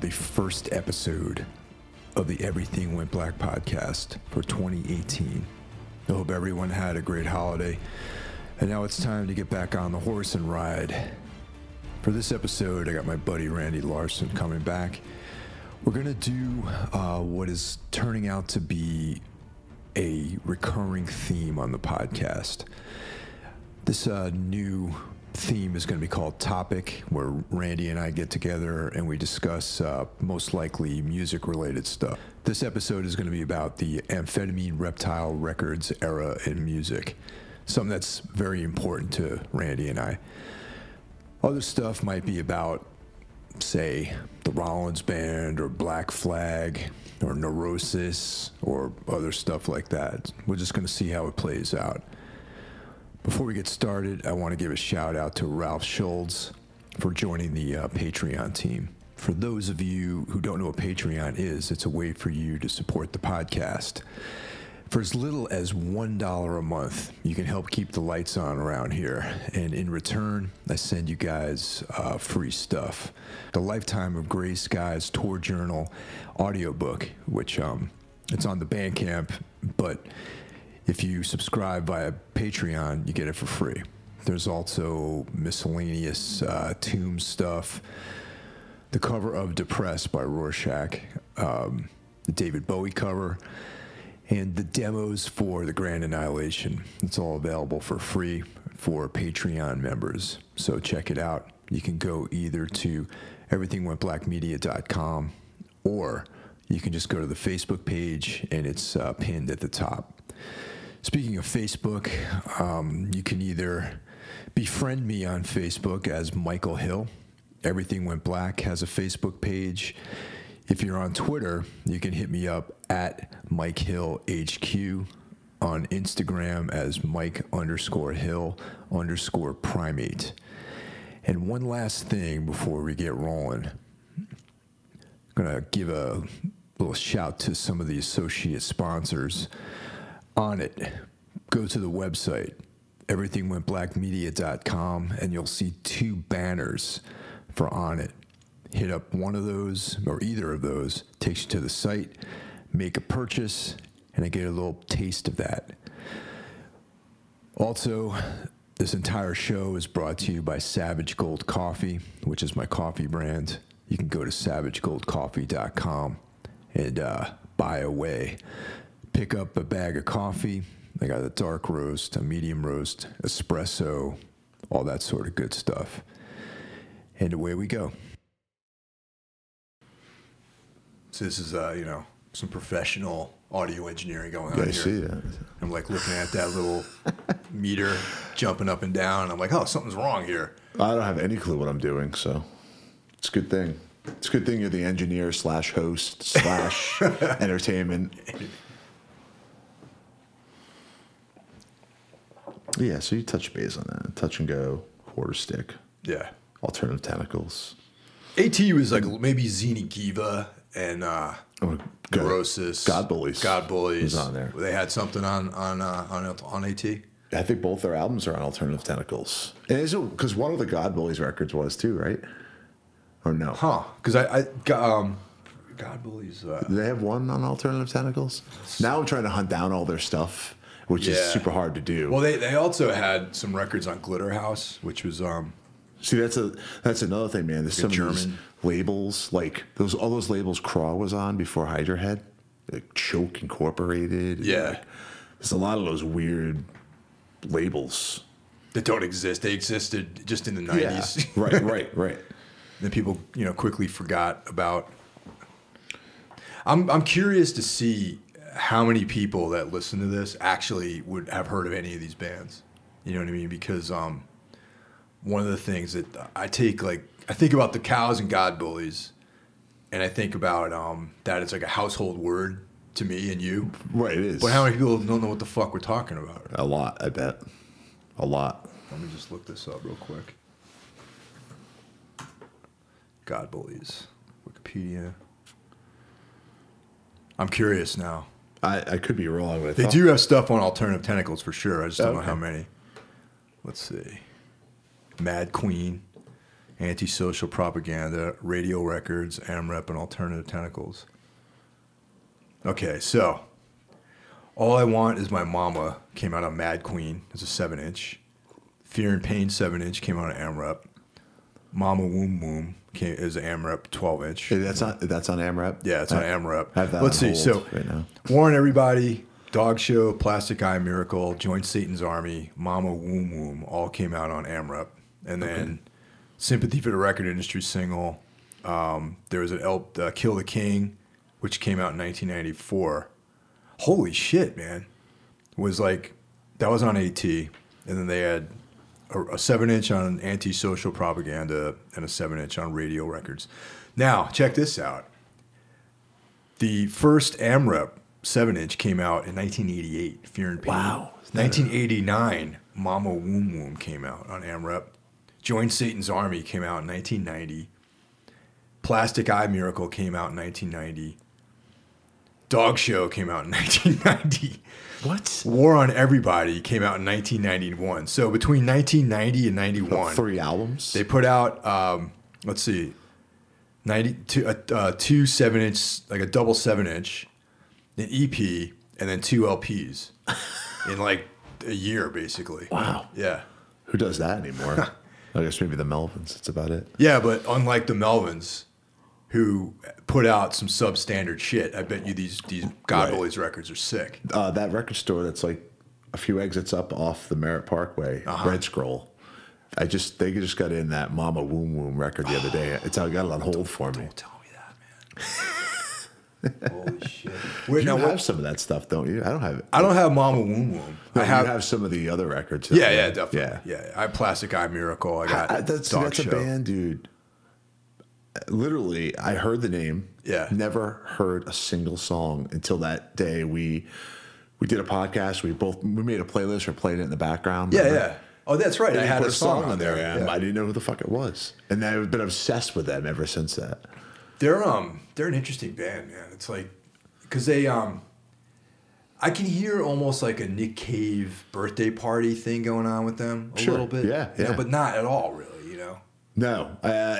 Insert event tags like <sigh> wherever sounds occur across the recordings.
the first episode of the Everything Went Black podcast for 2018. I hope everyone had a great holiday. And now it's time to get back on the horse and ride. For this episode, I got my buddy Randy Larson coming back. We're going to do uh, what is turning out to be a recurring theme on the podcast. This uh, new theme is going to be called Topic, where Randy and I get together and we discuss uh, most likely music related stuff. This episode is going to be about the amphetamine reptile records era in music, something that's very important to Randy and I. Other stuff might be about, say, the Rollins Band or Black Flag or Neurosis or other stuff like that. We're just going to see how it plays out. Before we get started, I want to give a shout out to Ralph Schultz for joining the uh, Patreon team. For those of you who don't know what Patreon is, it's a way for you to support the podcast. For as little as $1 a month, you can help keep the lights on around here. And in return, I send you guys uh, free stuff. The Lifetime of Gray Skies Tour Journal audiobook, which um, it's on the Bandcamp, but if you subscribe via Patreon, you get it for free. There's also miscellaneous uh, tomb stuff. The cover of Depressed by Rorschach, um, the David Bowie cover, and the demos for The Grand Annihilation. It's all available for free for Patreon members. So check it out. You can go either to everythingwentblackmedia.com or you can just go to the Facebook page and it's uh, pinned at the top. Speaking of Facebook, um, you can either befriend me on Facebook as Michael Hill. Everything Went Black has a Facebook page. If you're on Twitter, you can hit me up at Mike Hill HQ. On Instagram as Mike underscore Hill underscore primate. And one last thing before we get rolling. I'm going to give a little shout to some of the associate sponsors on it, go to the website, everythingwentblackmedia.com, and you'll see two banners for Onnit. Hit up one of those or either of those, takes you to the site, make a purchase, and I get a little taste of that. Also, this entire show is brought to you by Savage Gold Coffee, which is my coffee brand. You can go to savagegoldcoffee.com and uh, buy away pick up a bag of coffee. I got a dark roast, a medium roast, espresso, all that sort of good stuff. And away we go. So this is, uh, you know, some professional audio engineering going on Yeah, I here. see that. I'm like looking at that little <laughs> meter jumping up and down. I'm like, oh, something's wrong here. I don't have any clue what I'm doing, so it's a good thing. It's a good thing you're the engineer slash host slash <laughs> entertainment. Yeah, so you touch base on that. Touch and go, quarter stick, Yeah. alternative tentacles. AT was like maybe Zeni Geva and uh, Oh, God- Neurosis, God Bullies God Bullies was on there. They had something on on uh, on on AT. I think both their albums are on alternative tentacles. And is it because one of the God Bullies records was too, right? Or no? Huh? Because I, I got, um, God Bullies. Uh, they have one on alternative tentacles? Now I'm trying to hunt down all their stuff, which is super hard to do. well, they they also had some records on Glitter House, which was um See, that's a that's another thing, man. There's some of these German- labels, like those all those labels Craw was on before Hydra Head, like Choke Incorporated. Yeah. like, there's a lot of those weird labels. that don't exist. They existed just in the nineties. <laughs> right, right, right. that people you know quickly forgot about. I'm I'm curious to see how many people that listen to this actually would have heard of any of these bands. You know what I mean? Because um, one of the things that I take like I think about the cows and God bullies, and I think about um, that it's like a household word to me and you. Right, it is. But how many people don't know what the fuck we're talking about? A lot, I bet. A lot. Let me just look this up real quick. God bullies, Wikipedia. I'm curious now. I, I could be wrong, but I They thought- do have stuff on alternative tentacles for sure. I just don't know Okay. how many. Let's see. Mad Queen, Antisocial Propaganda, Radio Records, AMREP, and Alternative Tentacles. Okay, so All I Want Is My Mama came out on Mad Queen. It's a 7 inch. Fear and Pain 7 inch came out on AMREP. Mama Womb Woom came, is an AMREP 12 inch. Hey, that's on that's on AMRAP. Yeah, it's on AMREP. I have that Let's see. So, right now. Warn Everybody, Dog Show, Plastic Eye Miracle, Join Satan's Army, Mama Womb Womb all came out on AMREP. And then Sympathy for the Record Industry single. Um, there was an El, uh, Kill the King, which came out in 1994. Holy shit, man. Was like, that was on AT. And then they had a, a seven inch on anti-social propaganda and a seven inch on radio records. Now, check this out. The first AMREP seven inch came out in 1988. Fear and Pain. Wow. 1989, Mama Womb Womb came out on AMREP. Join Satan's Army came out in 1990. Plastic Eye Miracle came out in 1990. Dog Show came out in <laughs> 1990. What? War on Everybody came out in 1991. So between 1990 and 91, Three albums. they put out, um, let's see, 90, two, uh, uh, two seven inch, like a double seven inch, an EP, and then two LPs <laughs> in like a year, basically. Wow. Yeah. Who does that anymore? <laughs> I guess maybe the Melvins. That's about it. Yeah, but unlike the Melvins, who put out some substandard shit, I bet you these these God Right. Records are sick. Uh, that record store that's like a few exits up off the Merritt Parkway, Uh-huh. Red Scroll. I just they just got in that Mama Womb Womb record the other day. <gasps> It's I got it on hold for me. Don't tell me that, man. Holy <laughs> shit! Wait, You now, have what, some of that stuff, don't you? I don't have it. I don't have Mama Womb Womb. No, I you have, have some of the other records. yeah, yeah, definitely. Yeah. Yeah, I have Plastic Eye Miracle. I got I, that's that's a band, dude. Literally, I heard the name. Yeah. Never heard a single song until that day we we did a podcast. We both we made a playlist or played it in the background. Yeah, remember? yeah. Oh, that's right. And I had a song on there. and yeah. I didn't know who the fuck it was, and I've been obsessed with them ever since that. They're um they're an interesting band, man. It's like because they um I can hear almost like a Nick Cave birthday party thing going on with them a Sure. little bit. Yeah, you know, yeah. but not at all, really. You know. No, uh,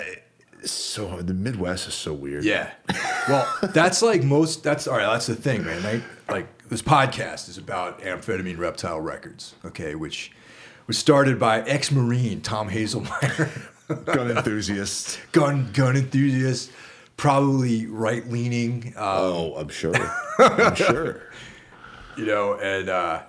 so the Midwest is so weird. Yeah. Well, <laughs> that's like most. That's all right. That's the thing, man. Like, like this podcast is about Amphetamine Reptile Records. Okay, which was started by ex-marine Tom Hazelmyer, <laughs> gun enthusiast. gun gun enthusiast, probably right-leaning. Uh, Oh, I'm sure. <laughs> I'm sure. you know, and uh,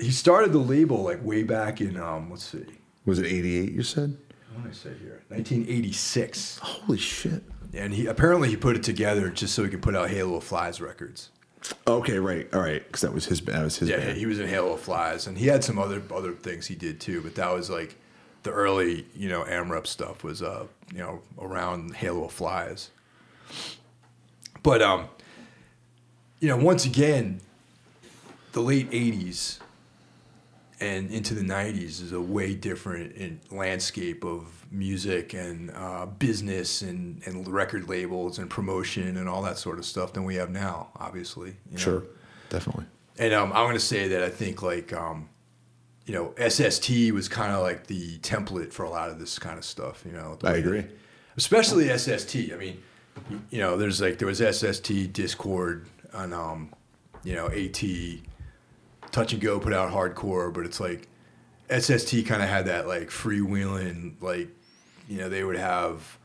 he started the label like way back in um, let's see, Was it '88? You said. What did I say here? 1986. Holy shit. And he apparently he put it together just so he could put out Halo of Flies records. Okay, right, all right, because that was his. That was his. Yeah, band. he was in Halo of Flies, and he had some other other things he did too. But that was like the early, you know, AMREP stuff was, uh, you know, around Halo of Flies. But um, you know, once again, the late '80s and into the '90s is a way different in landscape of music and uh, business and and record labels and promotion and all that sort of stuff than we have now. Obviously, you know? Sure, definitely. And um, I'm going to say that I think like, um, you know, SST was kind of like the template for a lot of this kind of stuff. You know, I agree. that- especially SST. I mean, you- you know, there's like there was SST, Dischord, and um, you know, AT, Touch and Go put out hardcore, but it's like SST kind of had that like freewheeling, like you know, they would have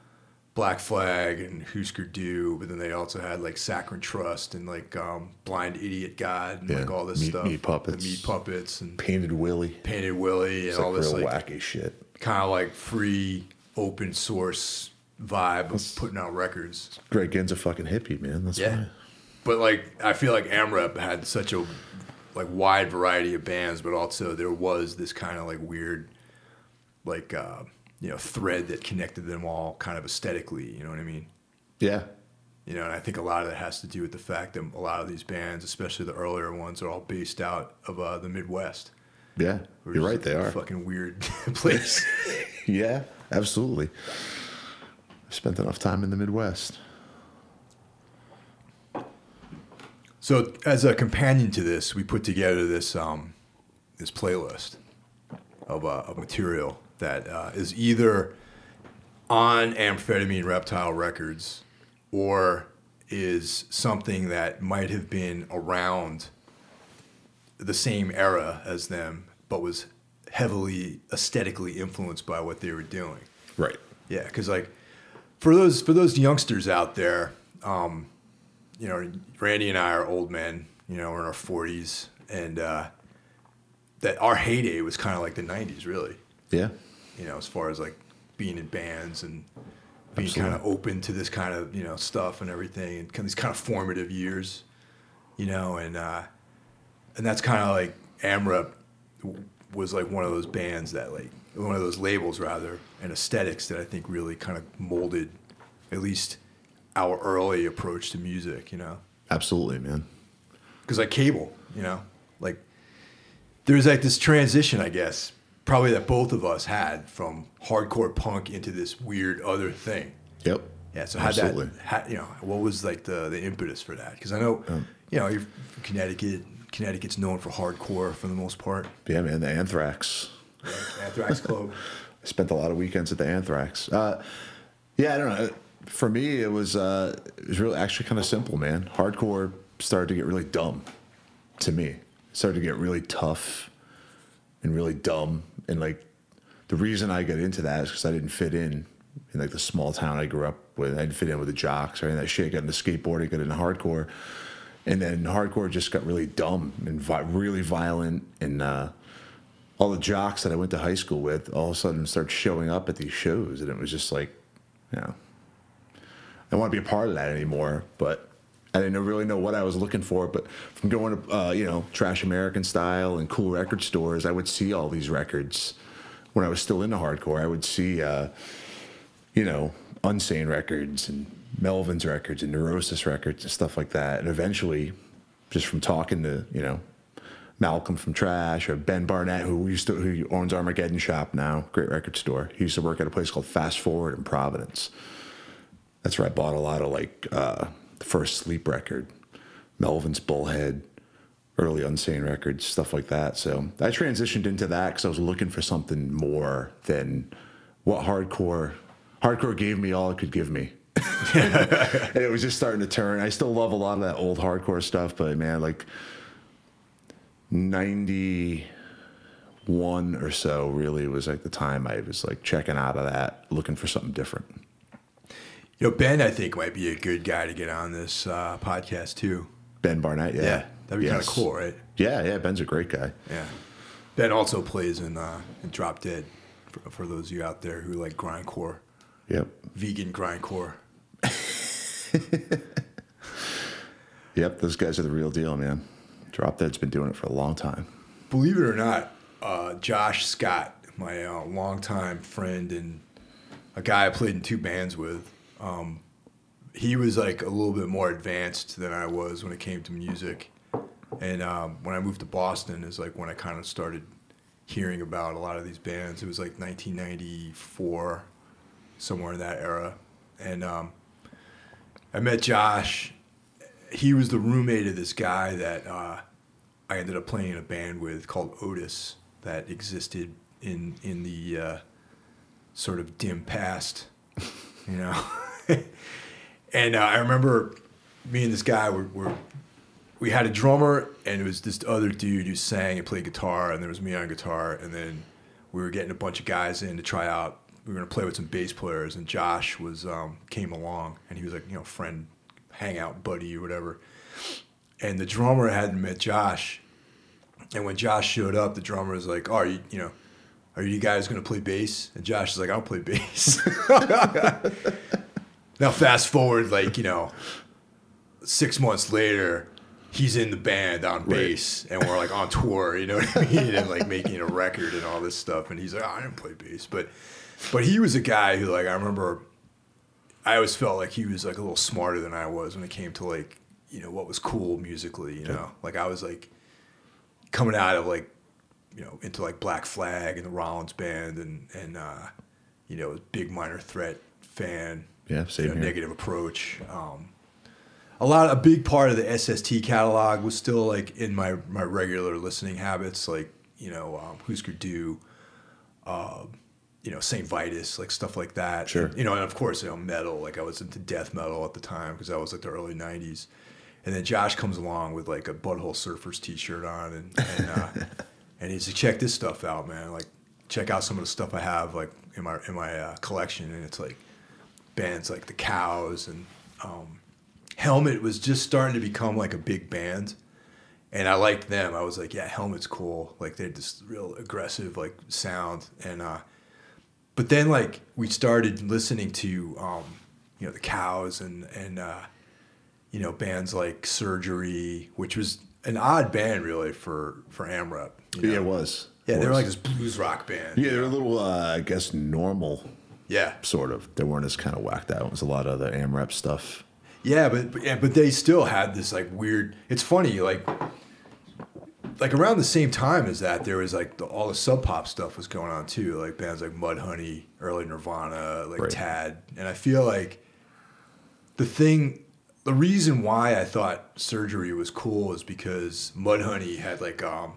Black Flag and Husker Du, but then they also had like Saccharine Trust and like um, Blind Idiot God and Yeah, like all this Meat- stuff. Meat Puppets. The Meat Puppets and Painted Willie. Painted Willie and It's all this real like wacky shit. kind of like free open source vibe of putting out records. Greg Ginn's a fucking hippie, man. That's Yeah. why. But like I feel like AMREP had such a like wide variety of bands, but also there was this kind of like weird like uh, you know thread that connected them all kind of aesthetically. You know what I mean? Yeah. You know, and I think a lot of that has to do with the fact that a lot of these bands, especially the earlier ones, are all based out of uh, the Midwest. Yeah. which You're right, they a are. fucking weird <laughs> place. <laughs> Yeah, absolutely. I've spent enough time in the Midwest. So, as a companion to this, we put together this um, this playlist of, uh, of material that uh, is either on Amphetamine Reptile Records or is something that might have been around the same era as them, but was heavily aesthetically influenced by what they were doing. Right. Yeah, because like for those for those youngsters out there, um, you know, Randy and I are old men. You know, we're in our forties, and uh, that our heyday was kind of like the '90s, really. Yeah. You know, as far as like being in bands and being Absolutely. kind of open to this kind of you know stuff and everything, and kind of these kind of formative years. You know, and uh, and that's kind of like AMREP was like one of those bands that like one of those labels rather and aesthetics that I think really kind of molded at least our early approach to music, you know. Absolutely, man. Cuz like cable, you know, like there's like this transition, I guess, probably that both of us had from hardcore punk into this weird other thing. Yep. Yeah, so how Absolutely. that, how, you know, what was like the the impetus for that? Because I know, you know, you're from Connecticut. Connecticut's known for hardcore for the most part. Yeah, man. The Anthrax. Anthrax Club. <laughs> I spent a lot of weekends at the Anthrax. Uh, yeah, I don't know. For me, it was uh, it was really actually kind of simple, man. Hardcore started to get really dumb to me. It started to get really tough and really dumb. And like the reason I got into that is because I didn't fit in in like the small town I grew up with. I didn't fit in with the jocks or any of that shit. Got into skateboarding, got into hardcore, and then hardcore just got really dumb and vi- really violent and. Uh, all the jocks that I went to high school with all of a sudden start showing up at these shows, and it was just like, you know, I don't want to be a part of that anymore. But I didn't really know what I was looking for. But from going to uh, you know Trash American style and cool record stores, I would see all these records when I was still into hardcore. I would see, uh, you know, Unsane records and Melvin's records and Neurosis records and stuff like that. And eventually, just from talking to you know Malcolm from Trash or Ben Barnett, who used to who owns Armageddon Shop now, great record store. He used to work at a place called Fast Forward in Providence. That's where I bought a lot of like uh, the first Sleep record, Melvin's Bullhead, early Unsane records, stuff like that. So I transitioned into that because I was looking for something more than what hardcore hardcore gave me all it could give me. <laughs> and it was just starting to turn. I still love a lot of that old hardcore stuff, but man, like 91 or so really was like the time I was like checking out of that, looking for something different. You know, Ben, I think might be a good guy to get on this uh, podcast too. Ben Barnett, yeah. Yeah, that'd be kind of cool, right? Yeah, yeah, Ben's a great guy. Yeah. Ben also plays in, uh, in Drop Dead. For, for those of you out there who like grindcore, Yep. vegan grindcore. <laughs> Yep, those guys are the real deal, man. Drop Dead's been doing it for a long time. Believe it or not, uh, Josh Scott, my uh, longtime friend and a guy I played in two bands with, um, he was like a little bit more advanced than I was when it came to music. And um, when I moved to Boston, is like when I kind of started hearing about a lot of these bands. It was like 1994, somewhere in that era. And um, I met Josh. He was the roommate of this guy that uh, I ended up playing in a band with called Otis that existed in in the uh, sort of dim past, you know. <laughs> <laughs> and uh, I remember me and this guy were, were we had a drummer and it was this other dude who sang and played guitar and there was me on guitar. And then we were getting a bunch of guys in to try out. We were to play with some bass players and josh was um, came along and he was like you know friend hangout buddy or whatever. And the drummer hadn't met josh. And when josh showed up the drummer was like oh are you, you know are you guys to play bass? And josh is like i'll play bass <laughs> <laughs> now fast forward like you know six months later, he's in the band on bass, and we're like on tour, you know what I mean, and like making a record and all this stuff. And he's like, oh, I didn't play bass, but but he was a guy who like I remember. I always felt like he was like a little smarter than I was when it came to like you know what was cool musically. You know, like I was like coming out of like you know into like Black Flag and the Rollins band and and uh, you know big Minor Threat fan. Yeah, same you know, here. negative approach. Um, a lot, a big part of the SST catalog was still like in my my regular listening habits, like you know, um, Husker Du, uh, you know, St. Vitus, like stuff like that. Sure. And, you know, and of course, you know, metal. Like I was into death metal at the time because that was like the early '90s. And then Josh comes along with like a Butthole Surfers T-shirt on, and and, uh, <laughs> and he's like, "Check this stuff out, man! Like, check out some of the stuff I have like in my in my uh, collection." And it's like bands like the Cows and um, Helmet was just starting to become like a big band, and I liked them. I was like, "Yeah, Helmet's cool. Like they had this real aggressive like sound." And uh, but then like we started listening to um, you know the Cows and and uh, you know bands like Surgery, which was an odd band really for for AmRep. you know? Yeah, it was. Yeah, they were like this blues rock band. Yeah, they're a little, uh, I guess, normal, yeah, sort of. They weren't as kind of whacked out. It was a lot of the AMREP stuff. yeah, but but, yeah, but they still had this like weird. It's funny, like like around the same time as that, there was like the, all the sub pop stuff was going on too, like bands like Mudhoney, early Nirvana, like Right. Tad, and I feel like the thing, the reason why I thought Surgery was cool is because Mudhoney had like um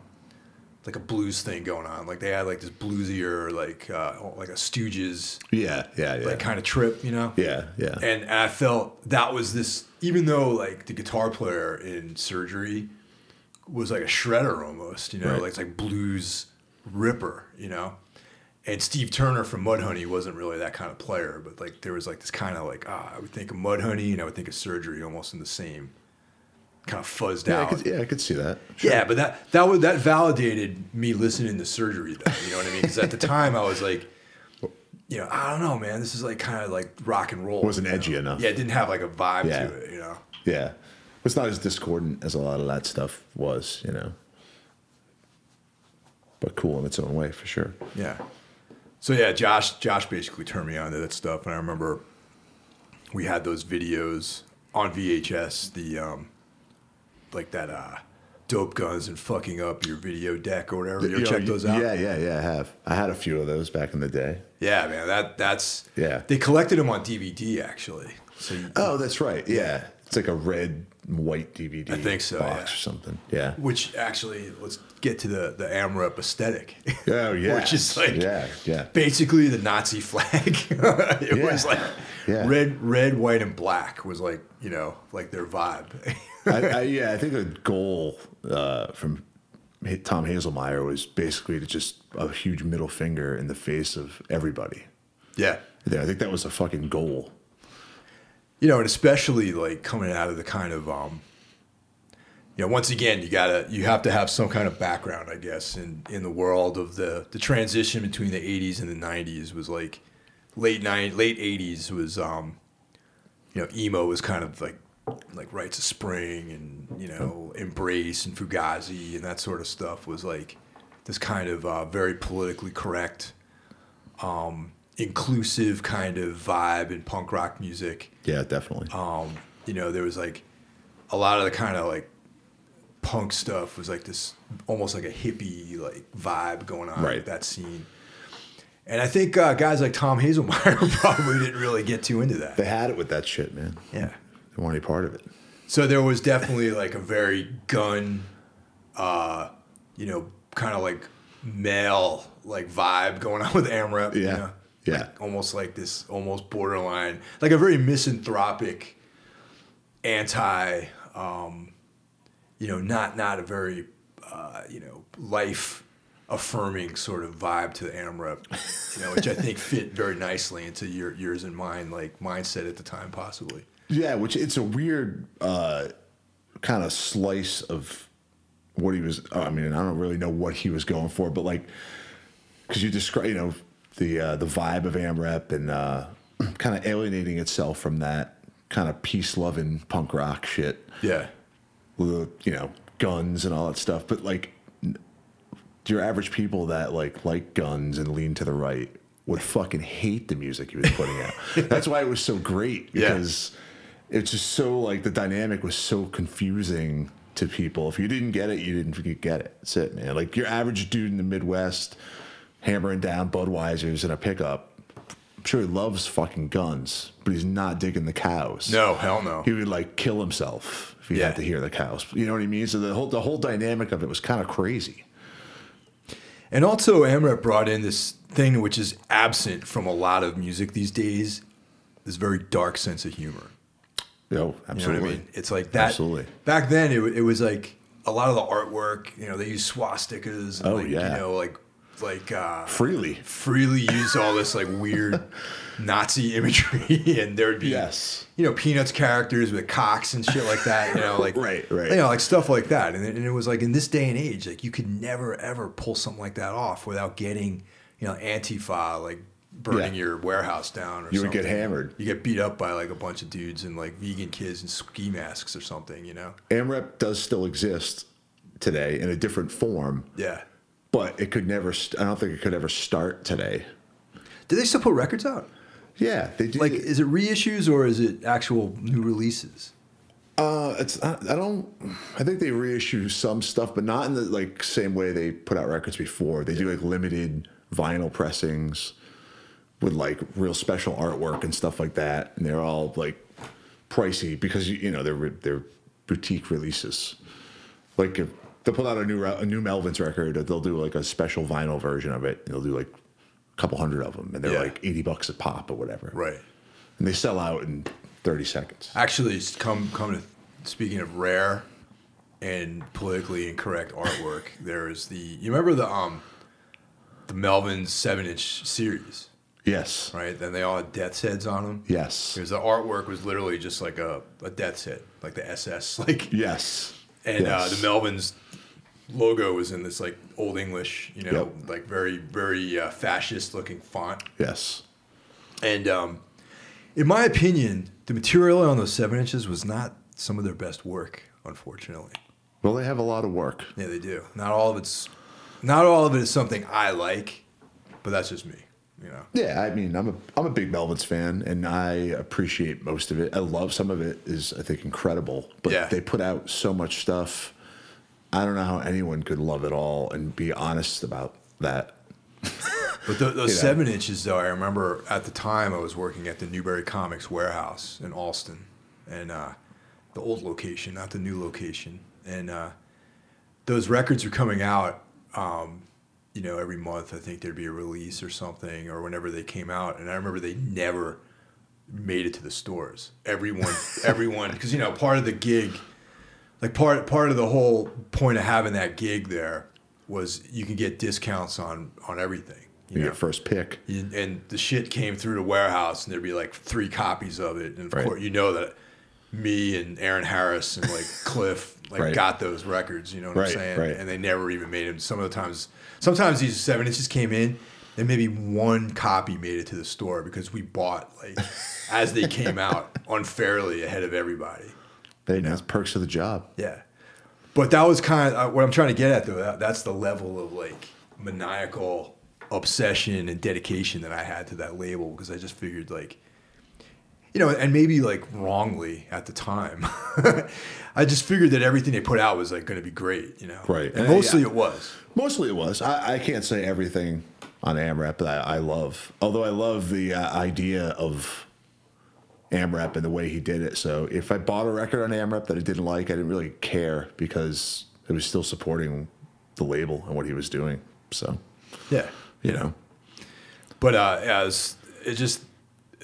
like a blues thing going on, like they had like this bluesier like uh, like a Stooges Yeah, yeah, yeah. like kind of trip, you know. yeah, yeah. And, I felt that was this, even though like the guitar player in Surgery was like a shredder almost, you know, Right. like it's like blues ripper, you know. And Steve Turner from Mudhoney wasn't really that kind of player, but like there was like this kind of like ah, I would think of Mudhoney and I would think of Surgery almost in the same kind of fuzzed yeah, I out. could, yeah, I could see that. Yeah, but that that was that validated me listening to surgery though. You know what I mean? Because at the time I was like, you know, I don't know, man. This is like kind of like rock and roll. It Wasn't you know? edgy enough. Yeah, it didn't have like a vibe Yeah. to it. You know. Yeah. It's not as discordant as a lot of that stuff was, you know. But cool in its own way, for sure. Yeah. So yeah, Josh Josh basically turned me on to that stuff, and I remember we had those videos on VHS, the um, like that uh, dope guns and fucking up your video deck or whatever. You know, check those out? Yeah, yeah, yeah, I have. I had a few of those back in the day. Yeah, man. That that's Yeah. They collected them on DVD actually. So you, Oh, that's right. Yeah. It's like a red and white DVD I think so, box yeah. or something. Yeah. which actually let's get to the the AMREP aesthetic. Oh, yeah. <laughs> which is like Yeah, yeah. basically the Nazi flag. <laughs> it Yeah. was like Yeah. red, red, white, and black was like you know like their vibe. <laughs> I, I, yeah, I think the goal uh, from Tom Hazelmyer was basically to just a huge middle finger in the face of everybody. yeah, There, I think that was a fucking goal. you know, and especially like coming out of the kind of um, you know, once again, you gotta you have to have some kind of background, I guess, in in the world of the the transition between the '80s and the '90s was like late nine late '80s was um, you know, emo was kind of like like Rites of Spring and you know, Embrace and Fugazi and that sort of stuff was like this kind of uh, very politically correct, um, inclusive kind of vibe in punk rock music Yeah, definitely. um, you know, there was like a lot of the kind of like punk stuff was like this almost like a hippie like vibe going on Right. with that scene. And I think uh, guys like Tom Hazelmyer <laughs> probably didn't really get too into that. they had it with that shit, man. Yeah. They weren't any part of it. So there was definitely like a very gun, uh, you know, kind of like male like vibe going on with AMREP. you Yeah. know? Yeah. Like, almost like this, almost borderline, like a very misanthropic, anti, um, you know, not not a very, uh, you know, life affirming sort of vibe to the AMREP, you know, which I think <laughs> fit very nicely into your yours and mine like mindset at the time, possibly. Yeah, which it's a weird uh, kind of slice of what he was. I mean, I don't really know what he was going for, but like, because you describe, you know, the uh, the vibe of AMREP and uh, <clears throat> kind of alienating itself from that kind of peace loving punk rock shit, Yeah. with you know guns and all that stuff. But like, your average people that like like guns and lean to the right would fucking hate the music he was putting out. <laughs> That's why it was so great Yeah. It's just so like the dynamic was so confusing to people. If you didn't get it, you didn't get it. That's it, man. Like your average dude in the Midwest hammering down Budweisers in a pickup. I'm sure he loves fucking guns, but he's not digging the cows No, hell no. he would like kill himself if he Yeah. had to hear the cows. You know what I mean? So the whole the whole dynamic of it was kind of crazy. And also, AMREP brought in this thing which is absent from a lot of music these days this very dark sense of humor. Yo, You know absolutely. what I mean? It's like that. Absolutely. Back then, it, it was like a lot of the artwork, you know, they use swastikas. And Oh, like, yeah. You know, like, like, uh, Freely. freely use all this like weird <laughs> Nazi imagery, <laughs> and there would be Yes. you know Peanuts characters with cocks and shit like that. You know, like <laughs> Right, right. you know, like stuff like that. And it, and it was like in this day and age, like you could never ever pull something like that off without getting you know Antifa like burning Yeah. your warehouse down. Or You would get hammered. You get beat up by like a bunch of dudes and like vegan kids in ski masks or something. You know? AMREP does still exist today in a different form, Yeah. but it could never. St- I don't think it could ever start today. Do they still put records out? Yeah, they do. Like, is it reissues or is it actual new releases? Uh, it's I, I don't. I think they reissue some stuff, but not in the like same way they put out records before. They do like limited vinyl pressings with like real special artwork and stuff like that, and they're all like pricey because you know they're they're boutique releases. Like if they'll put out a new a new Melvins record, they'll do like a special vinyl version of it. They'll do like a couple hundred of them, and they're Yeah. like eighty bucks a pop or whatever. Right. And they sell out in thirty seconds. Actually, come come to speaking of rare and politically incorrect artwork, <laughs> there is the you remember the um the Melvin seven inch series, Yes. right? Then they all had death's heads on them. Yes. Because the artwork was literally just like a, a death's head, like the SS, <laughs> like Yes. and Yes. uh, the Melvin's logo was in this like old English, you know, Yep. like very very uh, fascist looking font. Yes. And um, in my opinion, the material on those seven inches was not some of their best work, unfortunately. Well, they have a lot of work. Yeah, they do. Not all of it's, not all of it is something I like, but that's just me. You know. Yeah, I mean, I'm a I'm a big Melvins fan, and I appreciate most of it. I love some of it is I think incredible, but Yeah. they put out so much stuff. I don't know how anyone could love it all and be honest about that. <laughs> But tho- those You know. seven inches, though, I remember at the time I was working at the Newbury Comics warehouse in Allston, and uh, the old location, not the new location. And uh, those records were coming out, um, you know, every month. I think there'd be a release or something, or whenever they came out. And I remember they never made it to the stores. Everyone, <laughs> everyone, because you know, part of the gig, like part part of the whole point of having that gig there was you can get discounts on on everything. You get first pick. and and the shit came through the warehouse, and there'd be like three copies of it, and of Right. course you know that me and Aaron Harris and like <laughs> Cliff like Right. got those records. You know what Right, I'm saying? right. And they never even made them. Some of the times, sometimes these seven inches came in, and maybe one copy made it to the store because we bought like <laughs> as they came out unfairly ahead of everybody. They, That's perks of the job. Yeah. But that was kind of uh, what I'm trying to get at, though. That, that's the level of like maniacal obsession and dedication that I had to that label because I just figured, like, you know, and maybe like wrongly at the time, <laughs> I just figured that everything they put out was like going to be great, you know? Right. And Uh, mostly yeah. it was. Mostly it was. I, I can't say everything on AMRAP that I, I love. Although I love the uh, idea of AMRAP and the way he did it. So if I bought a record on AMRAP that I didn't like, I didn't really care because it was still supporting the label and what he was doing. So, Yeah. you know. But uh, as it just,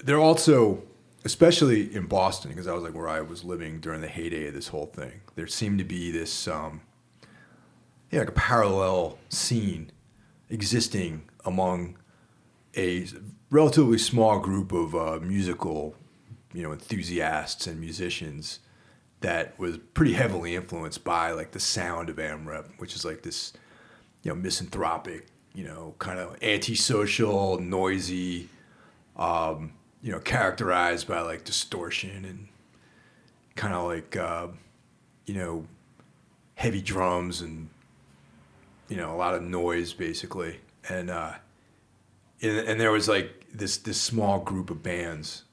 they're also, especially in Boston, because I was like where I was living during the heyday of this whole thing. There seemed to be this, um, yeah, like a parallel scene existing among a relatively small group of uh, musical, you know, enthusiasts and musicians that was pretty heavily influenced by like the sound of AMREP, which is like this, you know, misanthropic, you know, kind of antisocial, noisy, um, you know, characterized by like distortion and kind of like, uh, you know, heavy drums and, you know, a lot of noise basically. And, uh, and, and there was like this, this small group of bands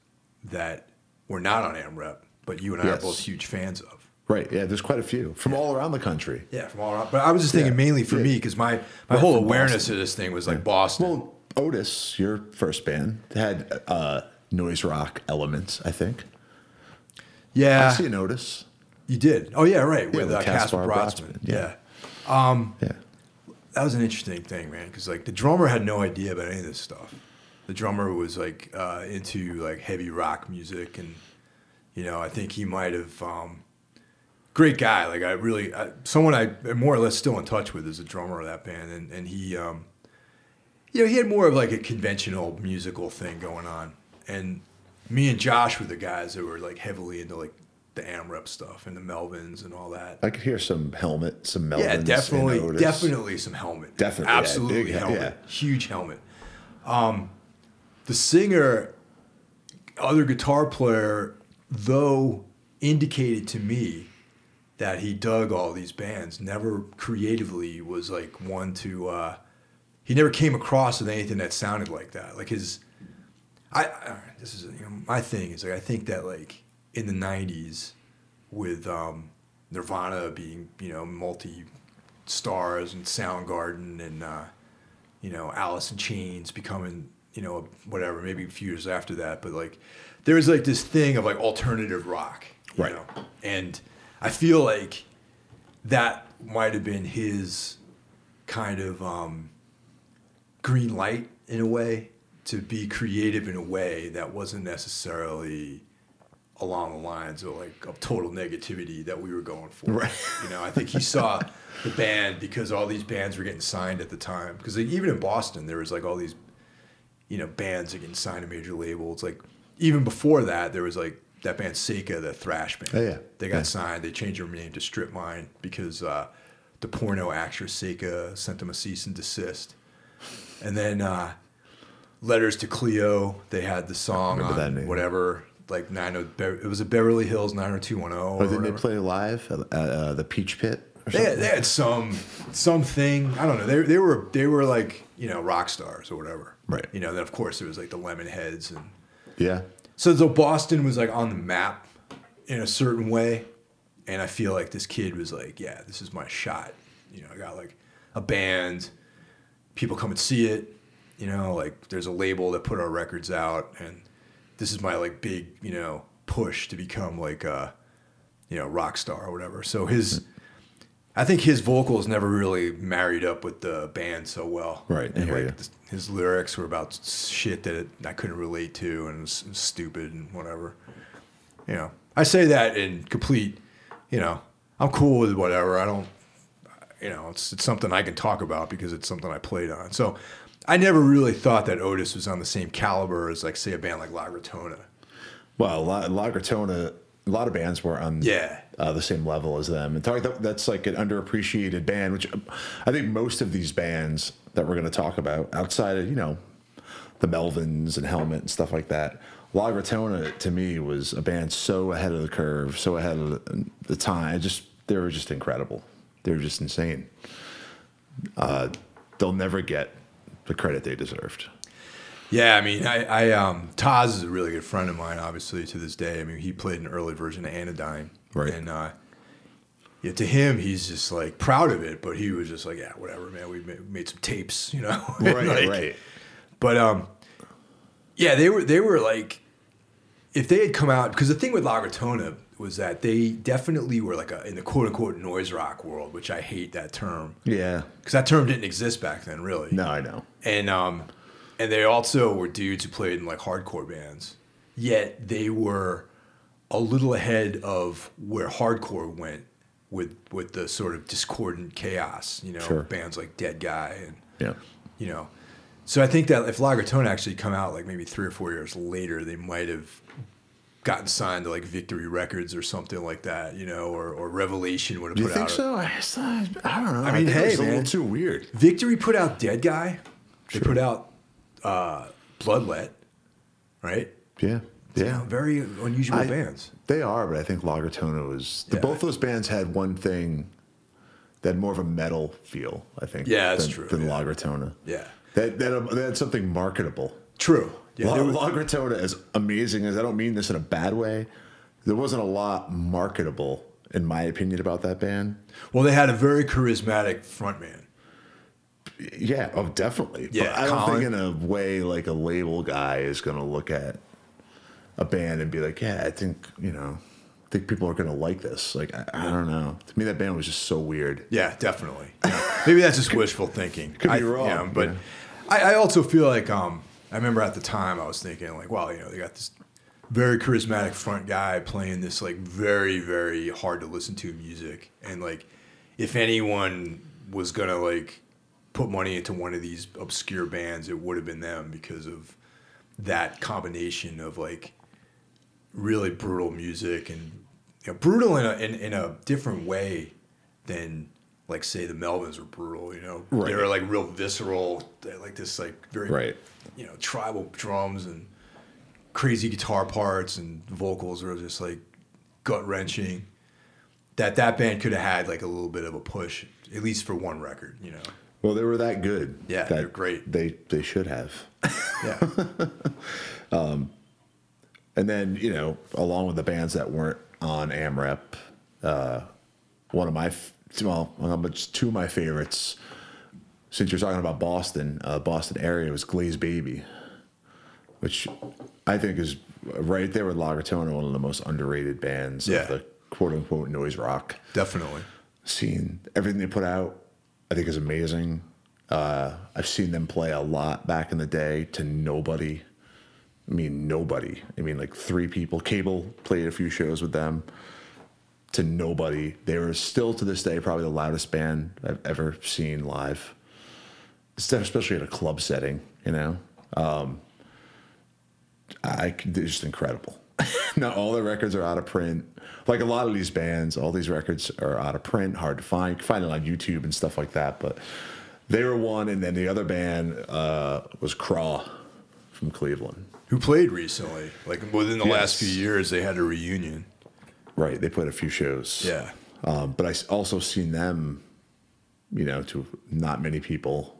that were not on AMREP, but you and I are both huge fans of. Right. Yeah. There's quite a few from all around the country. Yeah, from all around. But I was just thinking Yeah. mainly for Yeah. me because my, my whole awareness Boston. of this thing was like Boston. Well, Otis, your first band, had uh, noise rock elements, I think. yeah, I see a notice. you did. Oh yeah, right. Yeah, with uh, Caspar Brötzmann. Yeah. yeah. Yeah. that was an interesting thing, man. Because like the drummer had no idea about any of this stuff. The drummer was like uh, into like heavy rock music, and you know, I think he might have. Um, great guy. Like I really, I, someone I am more or less still in touch with is a drummer of that band, and and he, um, you know, he had more of like a conventional musical thing going on, and me and Josh were the guys that were like heavily into like the AmRep stuff and the Melvins and all that. I could hear some helmet, some Melvins. Yeah, definitely, definitely some helmet. Definitely, yeah, absolutely big- helmet. yeah. Huge helmet. Um, the singer, other guitar player, though indicated to me that he dug all these bands, never creatively was like one to. Uh, he never came across with anything that sounded like that. Like his, I, I this is you know, my thing is like I think that like in the '90s, with um, Nirvana being you know multi stars and Soundgarden and uh, you know Alice in Chains becoming you know whatever maybe a few years after that, but like there was like this thing of like alternative rock, you Right. know, and I feel like that might have been his kind of um, green light in a way to be creative in a way that wasn't necessarily along the lines of like of total negativity that we were going for. Right. You know, I think he saw the band because all these bands were getting signed at the time. Because like, even in Boston, there was like all these, you know, bands that getting signed to major labels. Like even before that, there was like that band Seka, the thrash band. Oh, yeah. They got Yeah. signed. They changed their name to Strip Mine because uh, the porno actress Seka sent them a cease and desist. And then uh, Letters to Cleo, they had the song Remember that name. whatever, like 90, Be- it was a Beverly Hills 90210. Or Or didn't they play live at uh, the Peach Pit? Or They had, they had some something I don't know. They, they were they were like you know rock stars or whatever. Right. You know. Then of course there was like the Lemonheads and yeah. so so Boston was like on the map in a certain way, and I feel like this kid was like, yeah, this is my shot. You know, I got like a band, people come and see it. You know, like there's a label that put our records out, and this is my like big you know push to become like a you know rock star or whatever. So his. I think his vocals never really married up with the band so well. Right, And like his lyrics were about shit that it, I couldn't relate to and was stupid and whatever. You know, I say that in complete, you know, I'm cool with whatever. I don't, you know, it's, it's something I can talk about because it's something I played on. So I never really thought that Otis was on the same caliber as like say a band like La. Well, La, a lot of bands were on Yeah. uh, the same level as them. And talk, that's like an underappreciated band, which I think most of these bands that we're going to talk about, outside of, you know, the Melvins and Helmet and stuff like that, La Gratona to me was a band so ahead of the curve, so ahead of the, time. Just They were just incredible. They were just insane. Uh, they'll never get the credit they deserved. Yeah, I mean, I, I um, Taz is a really good friend of mine, obviously to this day. I mean, he played an early version of Anodyne, Right. And uh, yeah, to him, he's just like proud of it, but he was just like, yeah, whatever, man. We made, made some tapes, you know, <laughs> right, Like, right. But um, yeah, they were they were like, if they had come out, because the thing with Lagratona was that they definitely were like a, in the quote unquote noise rock world, which I hate that term Yeah. because that term didn't exist back then, really No, I know. and um, and they also were dudes who played in like hardcore bands. Yet they were a little ahead of where hardcore went with with the sort of discordant chaos. You know, Sure. bands like Dead Guy and Yeah. you know. So I think that if Lagertone actually come out like maybe three or four years later, they might have gotten signed to like Victory Records or something like that, you know, or, or Revelation would have put Do you think so? I, I don't know. I mean, think hey, it's a little too weird. Victory put out Dead Guy. They put out uh, Bloodlet, right? Yeah. Yeah. very unusual I- bands. They are, but I think Lagertona was. The, Yeah. Both those bands had one thing that had more of a metal feel. I think. Yeah, that's than, true, Than yeah. Lagertona. Yeah, That that they had something marketable. true. Yeah, La- they were- La Gritona, as amazing as I don't mean this in a bad way, there wasn't a lot marketable, in my opinion, about that band. well, they had a very charismatic frontman. Yeah, oh, definitely. Yeah, but I don't Colin. think in a way like a label guy is going to look at a band and be like, yeah, I think you know, I think people are going to like this. Like, I, I don't know. To me, that band was just so weird. Yeah, definitely. Yeah. maybe that's just wishful thinking. <laughs> Could be I, wrong, Yeah, but yeah. I, I also feel like um, I remember at the time I was thinking like, wow, you know, they got this very charismatic front guy playing this like very very hard to listen to music, and like if anyone was gonna like put money into one of these obscure bands, it would have been them because of that combination of like really brutal music and you know, brutal in a in, in a different way than like say the Melvins were brutal. You know, Right. they were like real visceral, they like this like very Right. you know tribal drums and crazy guitar parts and vocals were just like gut wrenching. That that band could have had like a little bit of a push, at least for one record. You know, Well, they were that good. Yeah, that they're great. They they should have. yeah, <laughs> um, And then you know, along with the bands that weren't on AmRep, uh, one of my f- well, but two of my favorites. Since you're talking about Boston, uh, Boston area was Glazed Baby, which I think is right there with La Gritona, one of the most underrated bands Yeah. of the quote unquote noise rock definitely. scene. Everything they put out, I think, is amazing. Uh, I've seen them play a lot back in the day to nobody. I mean, nobody. I mean, like three people. Cable played a few shows with them to nobody. They were still to this day probably the loudest band I've ever seen live, especially at a club setting. You know, um, I they're just incredible. <laughs> Not all their records are out of print. Like a lot of these bands, all these records are out of print, hard to find. You can find it on YouTube and stuff like that. But they were one, and then the other band uh, was Craw from Cleveland. Who played recently? Like within the last few years, they had a reunion. Right, they played a few shows. Yeah. um, but I also seen them, you know, to not many people,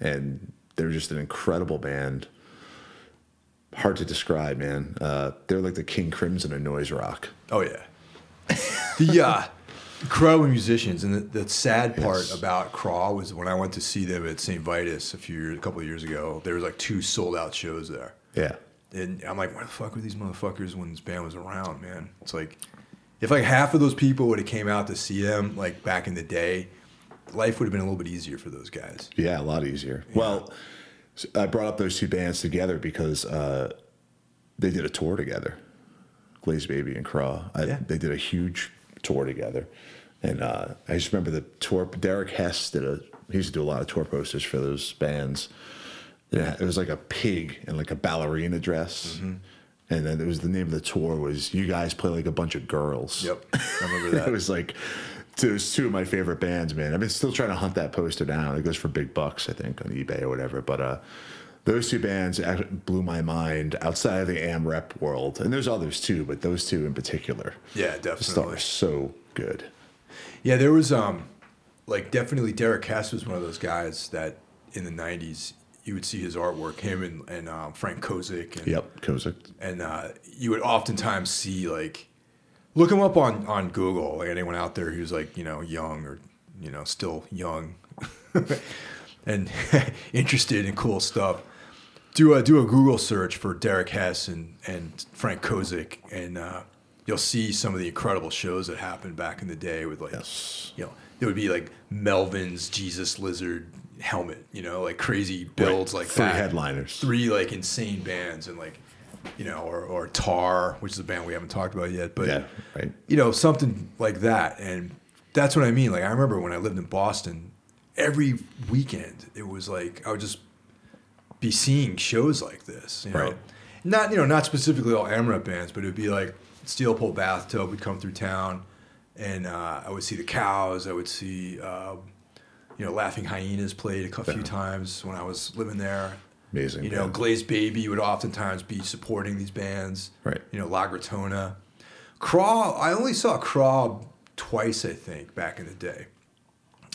and they're just an incredible band. Hard to describe, man. Uh, they're like the King Crimson of noise rock. Oh yeah. the uh, incredible musicians, and the, the sad part Yes. about Craw was when I went to see them at St. Vitus a few years, a couple of years ago. There was like two sold out shows there, Yeah, and I'm like, where the fuck were these motherfuckers when this band was around, man? It's like if like half of those people would have came out to see them like back in the day, life would have been a little bit easier for those guys. Yeah, a lot easier. Well, I brought up those two bands together because uh, they did a tour together. Glazed Baby and Craw. I, Yeah. They did a huge tour together, and uh, I just remember the tour. Derek Hess did a. He used to do a lot of tour posters for those bands. Yeah, it was like a pig in like a ballerina dress, Mm-hmm. And then it was the name of the tour was "You guys play like a bunch of girls." Yep, I <laughs> remember that. it was like it was two of my favorite bands, man. I've been still trying to hunt that poster down. It goes for big bucks, I think, on eBay or whatever. But uh, those two bands actually blew my mind outside of the AmRep world, and there's others too, but those two in particular, yeah, definitely. were so good. Yeah, there was um, like definitely Derek Hess was one of those guys that in the '90s you would see his artwork, him and and um, Frank Kozik, and Yep, Kozik. and uh, you would oftentimes see like look him up on on Google. Like anyone out there who's like you know young or you know still young <laughs> and <laughs> interested in cool stuff. Do a do a Google search for Derek Hess and and Frank Kozik, and uh, you'll see some of the incredible shows that happened back in the day with like Yes. you know there would be like Melvin's Jesus Lizard helmet, you know, like crazy builds like Three that headliners. three like insane bands and like you know or, or tar which is a band we haven't talked about yet but Yeah, right. you know something like that and that's what i mean like i remember when i lived in boston every weekend it was like i would just be seeing shows like this you know Right. not you know not specifically all AmRep bands but it would be like steel pole bathtub would come through town and uh, i would see the cows i would see uh, you know laughing hyenas played a few times when i was living there Amazing. you know, band. Glazed Baby would oftentimes be supporting these bands. Right. You know, La Gritona. Craw, I only saw Craw twice, I think, back in the day.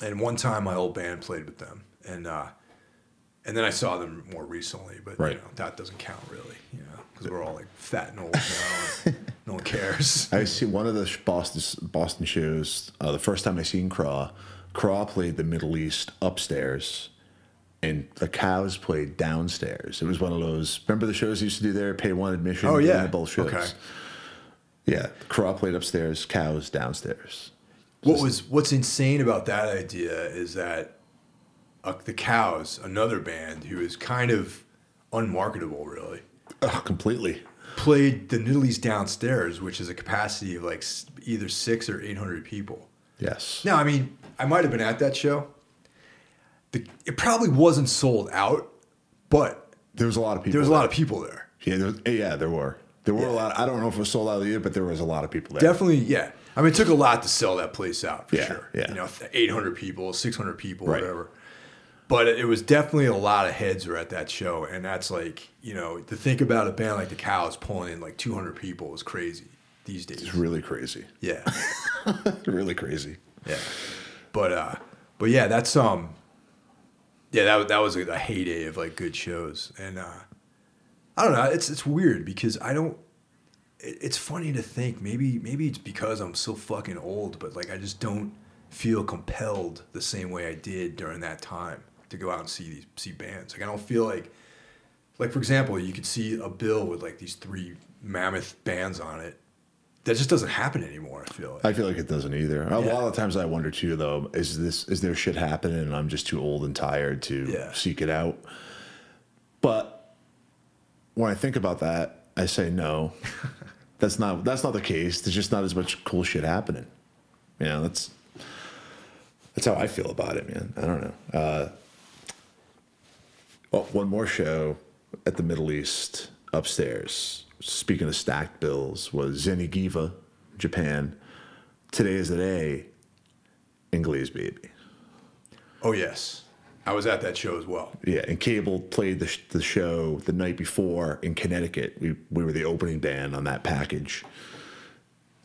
And one time my old band played with them. And uh, and then I saw them more recently, but Right. you know, that doesn't count really, you know, because we're all like fat and old now. and <laughs> no one cares. I see one of the Boston Boston shows. Uh, the first time I seen Craw, Craw played the Middle East upstairs, and the Cows played downstairs. It was one of those. Remember the shows they used to do there? Pay one admission. Oh, yeah. both shows. Okay. Yeah, Craw played upstairs, Cows downstairs. What was what's insane about that idea is that uh, the Cows, another band who is kind of unmarketable, really, Oh, completely. played the Middle East downstairs, which is a capacity of like either six or eight hundred people. Yes. Now, I mean, I might have been at that show. The, it probably wasn't sold out, but There was a lot of people. there was a lot of people there. Yeah, there was, eh, yeah, there were. There were Yeah. a lot. I don't know if it was sold out either, but there was a lot of people there. Definitely, yeah. I mean, it took a lot to sell that place out for Yeah, sure. yeah. You know, 800 people, 600 people, Right. whatever. But it was definitely a lot of heads were at that show. And that's like, you know, to think about a band like the Cows pulling in like 200 people is crazy these days. It's really crazy. Yeah. <laughs> really crazy. Yeah. But, uh, but yeah, that's, um, yeah, that, that was a, a heyday of like good shows. And, uh, I don't know. It's, it's weird because I don't, it- it's funny to think maybe maybe it's because I'm so fucking old, but like I just don't feel compelled the same way I did during that time to go out and see these see bands. Like I don't feel like like for example, you could see a bill with like these three mammoth bands on it. That just doesn't happen anymore, I feel like. I feel like it doesn't either. A lot of times I wonder too, though, is this is there shit happening and I'm just too old and tired to Yeah. seek it out? But when I think about that, I say no. <laughs> that's not that's not the case. There's just not as much cool shit happening. You know, that's that's how I feel about it, man. I don't know. Uh, oh, one more show at the Middle East upstairs. Speaking of stacked bills, was Zeni Geva, Japan. Today is the day. Ingles baby. oh yes. I was at that show as well. Yeah, and Cable played the, sh- the show the night before in Connecticut. We we were the opening band on that package,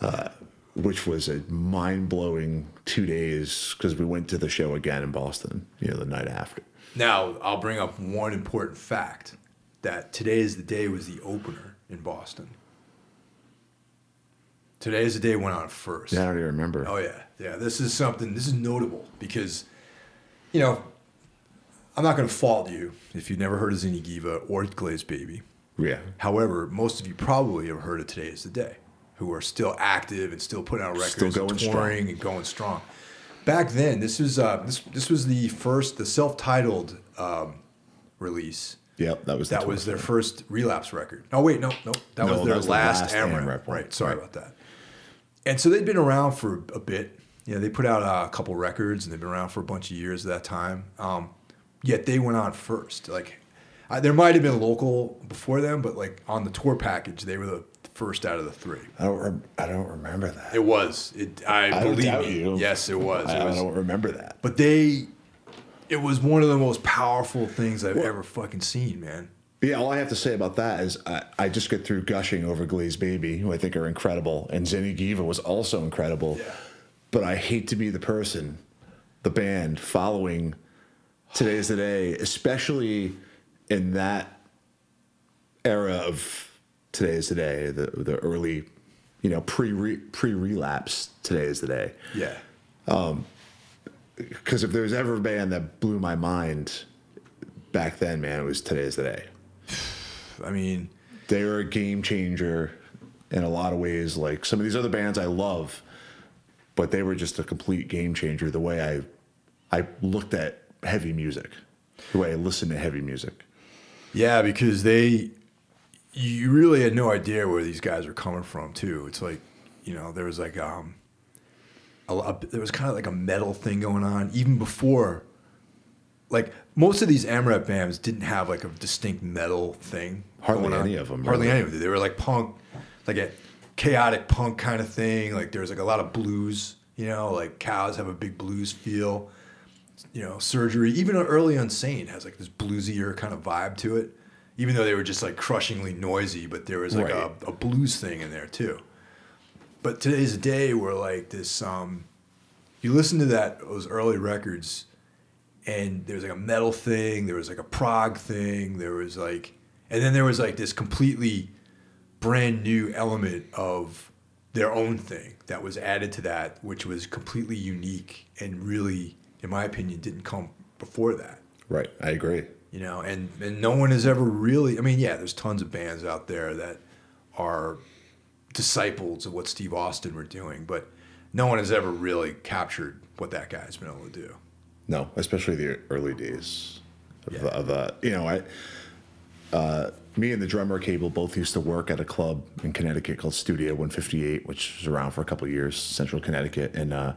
uh, which was a mind blowing two days because we went to the show again in Boston. You know, the night after. Now, I'll bring up one important fact that today is the day was the opener in Boston. Today is the day it went on first. Yeah, I don't even remember. Oh yeah, yeah. This is something. This is notable because, you know, I'm not going to fault you if you've never heard of Zeni Geva or Glazed Baby. Yeah, However, most of you probably have heard of Today Is the Day, who are still active and still putting out records, Still going and strong. touring and going strong. Back then, this was uh, this this was the first, the self-titled um, release. Yep, that was the That was their first relapse record. Oh wait, no, no, that No, was that their was the last, last AmRep. AmRep. Right, sorry Right. about that. And so they'd been around for a bit. You know, they put out uh, a couple records, and they've been around for a bunch of years at that time. Um, yet they went on first. Like, I, there might have been local before them, but like on the tour package, they were the first out of the three. I don't. Rem- I don't remember that. It was. It. I, I believe you. Yes, it was. I, It I don't remember that. but they, it was one of the most powerful things I've ever fucking seen, man. Yeah, all I have to say about that is I, I just get through gushing over Glazed Baby, who I think are incredible, and Zeni Geva was also incredible. Yeah. But I hate to be the person, the band, following Today's the Day, especially in that era of Today's the Day, the the early, you know, pre pre relapse Today's the Day. Yeah. Um, Because if there's ever a band that blew my mind back then, man, it was Today's the Day. <sighs> I mean, they were a game changer in a lot of ways. Like some of these other bands I love, but they were just a complete game changer. The way I I looked at heavy music, the way I listened to heavy music. Yeah, because they, you really had no idea where these guys were coming from too. It's like, you know, there was like um, a, lot, there was kind of like a metal thing going on even before. Like most of these AmRep bands didn't have like a distinct metal thing. Hardly going on. any of them, Hardly really. any of them. They were like punk, like a chaotic punk kind of thing. Like there was like a lot of blues. You know, like cows have a big blues feel you know, surgery, even early Unsane has like this bluesier kind of vibe to it. Even though they were just like crushingly noisy, but there was like Right. a, a blues thing in there too. But today's a day where like this, um, you listen to that those early records, and there was like a metal thing, there was like a prog thing, there was like, and then there was like this completely brand new element of their own thing that was added to that, which was completely unique and really, in my opinion, didn't come before that. Right, I agree. You know, and, and no one has ever really. I mean, yeah, there's tons of bands out there that are disciples of what Steve Austin were doing, but no one has ever really captured what that guy's been able to do. No, especially the early days of, Yeah. the, of uh, you know, I, uh, me and the drummer Cable both used to work at a club in Connecticut called Studio 158, which was around for a couple of years, Central Connecticut. And uh,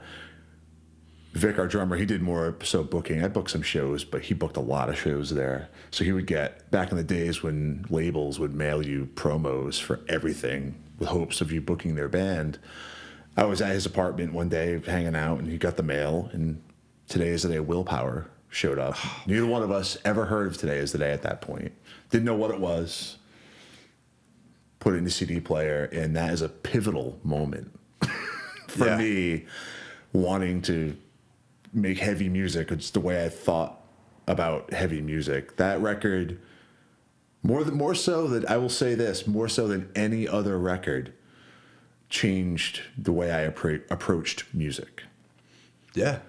Vic, our drummer, he did more so booking. I booked some shows, but he booked a lot of shows there. So he would get back in the days when labels would mail you promos for everything with hopes of you booking their band. I was at his apartment one day hanging out, and he got the mail. And today is the day Willpower showed up. <sighs> Neither one of us ever heard of Today is the Day at that point. Didn't know what it was. Put it in the CD player, and that is a pivotal moment <laughs> for Yeah. me wanting to make heavy music. It's the way I thought about heavy music. That record, more than more so that I will say this, more so than any other record, changed the way I appro- approached music. Yeah.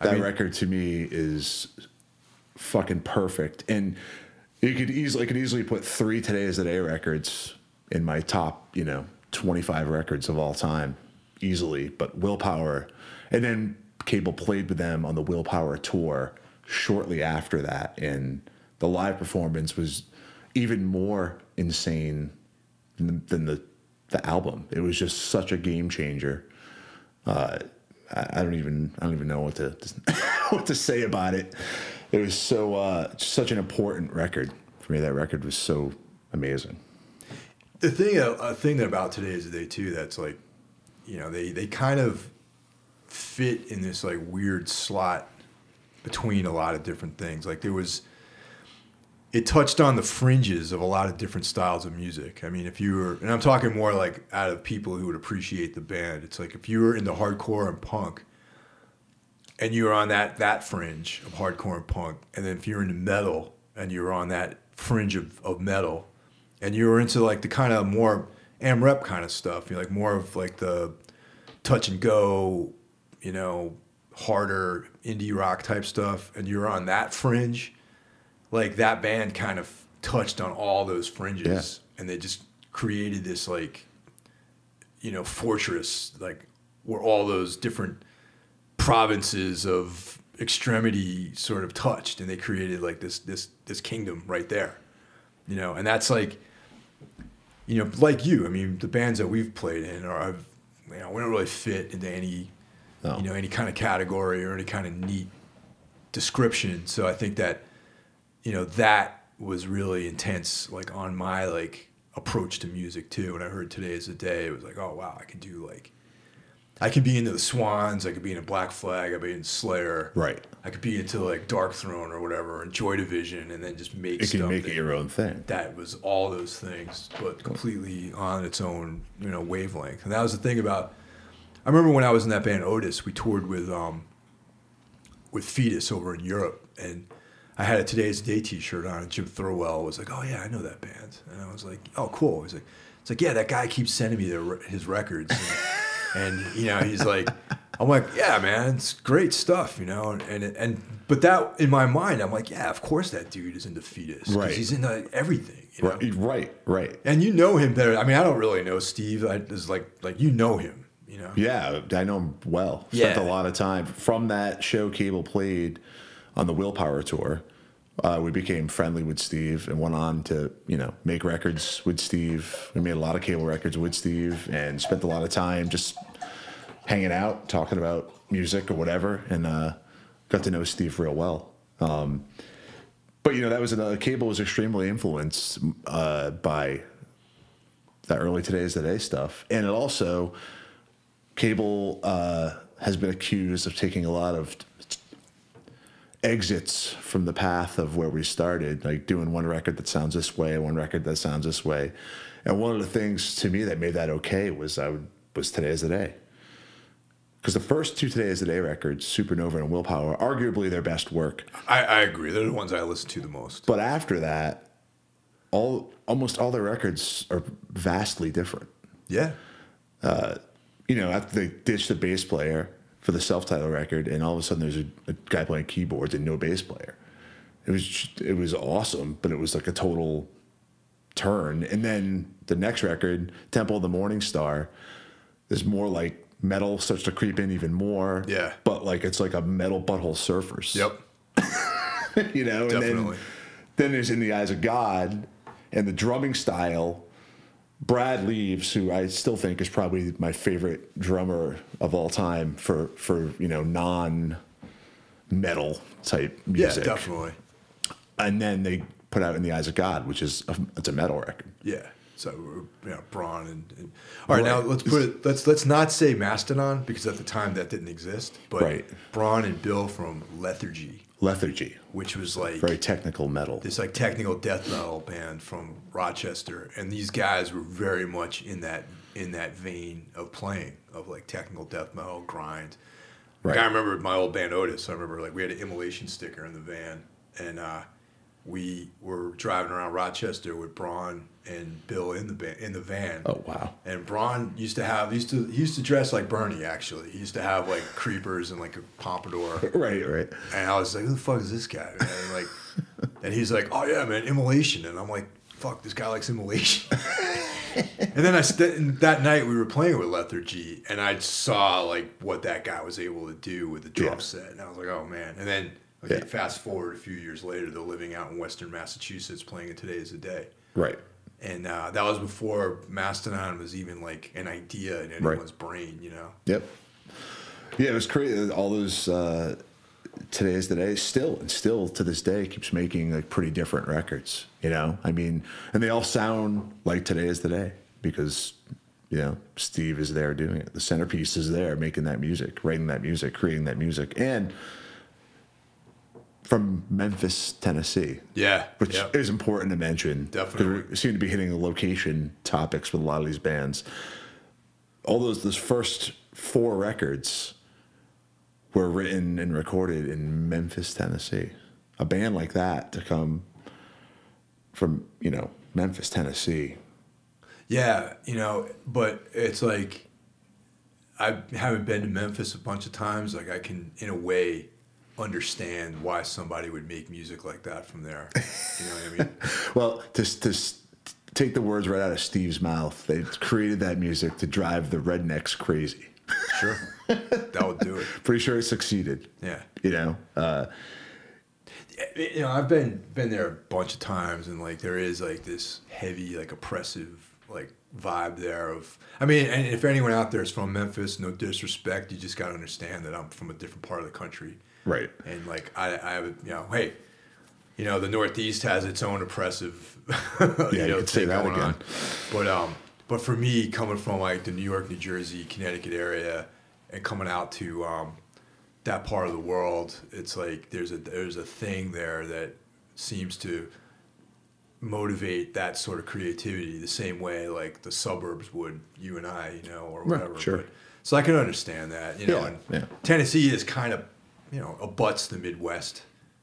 That mean- record to me is fucking perfect, and you could easily I could easily put three Today's the Day records in my top, you know, twenty five records of all time, easily. But Willpower, and then Cable played with them on the Willpower tour shortly after that, and the live performance was even more insane than the, than the the album. It was just such a game changer. I I don't even I don't even know what to <laughs> what to say about it. It was so uh, such an important record for me. That record was so amazing. the thing a thing that about today is the day too that's like you know they they kind of fit in this like weird slot between a lot of different things like there was it touched on the fringes of a lot of different styles of music. I mean if you were and i'm talking more like out of people who would appreciate the band. It's like if you were into hardcore and punk and you were on that that fringe of hardcore and punk and then if you're into metal and you were on that fringe of, of metal and you were into like the kind of more am rep kind of stuff you know, like more of like the touch and go you know harder indie rock type stuff and you're on that fringe like that band kind of touched on all those fringes. And they just created this like you know fortress like where all those different provinces of extremity sort of touched. And they created like this this this kingdom right there you know? And that's like you know like you i mean the bands that we've played in are I've, you know we don't really fit into any No. you know any kind of category or any kind of neat description. So i think that you know that was really intense like on my like approach to music too when i heard today is a day it was like oh wow i can do like I could be into the Swans. I could be into Black Flag. I could be into Slayer. Right. I could be into like Dark Throne or whatever, and Joy Division, and then just make It can make that, it your own thing. that was all those things, but completely on its own, you know, wavelength. And that was the thing about. I remember when I was in that band Otis, we toured with um, with Foetus over in Europe, and I had a Today's Day T-shirt on. And Jim Thirlwell was like, "Oh yeah, I know that band," and I was like, "Oh cool." He's like, "It's like yeah, that guy keeps sending me their, his records." And, <laughs> and you know, he's like, I'm like, yeah, man, it's great stuff, you know, and and, and but that in my mind, I'm like, yeah, of course that dude is into Foetus, Right. He's into everything, you know. Right, right, right. And you know him better. I mean, I don't really know Steve. I just like like you know him, you know. Yeah, I know him well. Spent Yeah. a lot of time from that show. Cable played on the Willpower tour. Uh, we became friendly with Steve and went on to you know make records with Steve. We made a lot of Cable records with Steve and spent a lot of time just hanging out, talking about music or whatever, and uh, got to know Steve real well. Um, but you know that was another. Cable was extremely influenced uh, by that early today's the day stuff, and it also Cable uh, has been accused of taking a lot of exits from the path of where we started, like doing one record that sounds this way, one record that sounds this way. And one of the things to me that made that okay was I would was Today's the Day. Because the first two Today is the Day records, Supernova and Willpower, arguably their best work. I, I agree. They're the ones I listen to the most. But after that, all almost all their records are vastly different. Yeah. Uh, you know, after they ditched the bass player for the self-titled record, and all of a sudden there's a, a guy playing keyboards and no bass player. It was just- it was awesome, but it was like a total turn. And then the next record, Temple of the Morning Star, is more like metal starts to creep in even more. Yeah. But like it's like a metal butthole surfers. Yep. <laughs> you know, and Definitely. then then there's in the eyes of God and the drumming style. Brad Leaves, who I still think is probably my favorite drummer of all time for for you know non metal type music. Yeah, definitely. And then they put out in the eyes of God, which is a, it's a metal record. Yeah. So you know, Brann and, and all right. Now let's put it. Let's let's not say Mastodon because at the time that didn't exist. But Right. Brann and Bill from Lethargy, Lethargy, which was like very technical metal. this like technical death metal band from Rochester, and these guys were very much in that in that vein of playing of like technical death metal grind. Like, I remember my old band Otis. I remember like we had an immolation sticker in the van, and uh, we were driving around Rochester with Brann and Bill in the van, in the van. Oh wow. And Brann used to have used to he used to dress like Bernie actually. He used to have like creepers and like a pompadour. <laughs> Right, right. And I was like, who the fuck is this guy? And like, <laughs> and he's like, oh yeah, man, immolation. And I'm like, fuck, this guy likes immolation. <laughs> and then I st- and that night we were playing with Lethargy, and I saw like what that guy was able to do with the drum Yeah. set, and I was like, oh man. And then okay, Yeah. fast forward a few years later, they're living out in Western Massachusetts, playing it today is a day. Right. And uh, that was before Mastodon was even like an idea in anyone's brain, you know. Yep. Yeah, it was crazy. All those uh, Is the day still and still to this day keeps making like pretty different records. You know, I mean, and they all sound like today is the day because you know Steve is there doing it. The centerpiece is there making that music, writing that music, creating that music, and from Memphis, Tennessee. Yeah, which is important to mention. Definitely. we seem to be hitting the location topics with a lot of these bands. All those those first four records were written and recorded in Memphis, Tennessee. A band like that to come from you know Memphis, Tennessee. Yeah, you know, but it's like I haven't been to Memphis a bunch of times. Like I can, in a way, understand why somebody would make music like that from there. You know what I mean? <laughs> Well, to to take the words right out of Steve's mouth, they created that music to drive the rednecks crazy. Sure, that would do it. <laughs> Pretty sure it succeeded. Yeah. You know, uh, you know, I've been been there a bunch of times, and like there is like this heavy, like oppressive, like vibe there. Of I mean, and if anyone out there is from Memphis, no disrespect, you just got to understand that I'm from a different part of the country, right. and like I, I have, you know, hey, you know, the Northeast has its own oppressive, <laughs> Yeah, you you know, could say that going again. on. But um, but for me, coming from like the New York, New Jersey, Connecticut area, and coming out to um, that part of the world, it's like there's a there's a thing there that seems to motivate that sort of creativity the same way like the suburbs would you and I, you know, or Right, whatever. sure. But, so I can understand that, you know. Yeah, and yeah. Tennessee is kind of, you know, abuts the Midwest,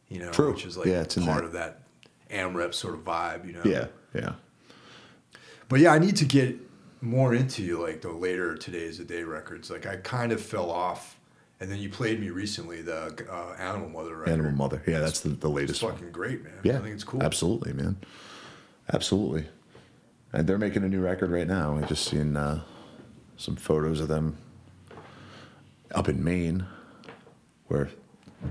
you know, True. which is like Yeah, it's part that- of that AMREP sort of vibe, you know. Yeah, yeah. But yeah, I need to get more into like the later Today's the Day records. Like I kind of fell off, and then you played me recently the uh, Animal Mother record. Animal Mother. Yeah, that's the, the It's latest one. fucking great, man. Yeah, I think it's cool. Absolutely, man. Absolutely. And they're making a new record right now. I just seen uh, some photos of them up in Maine, where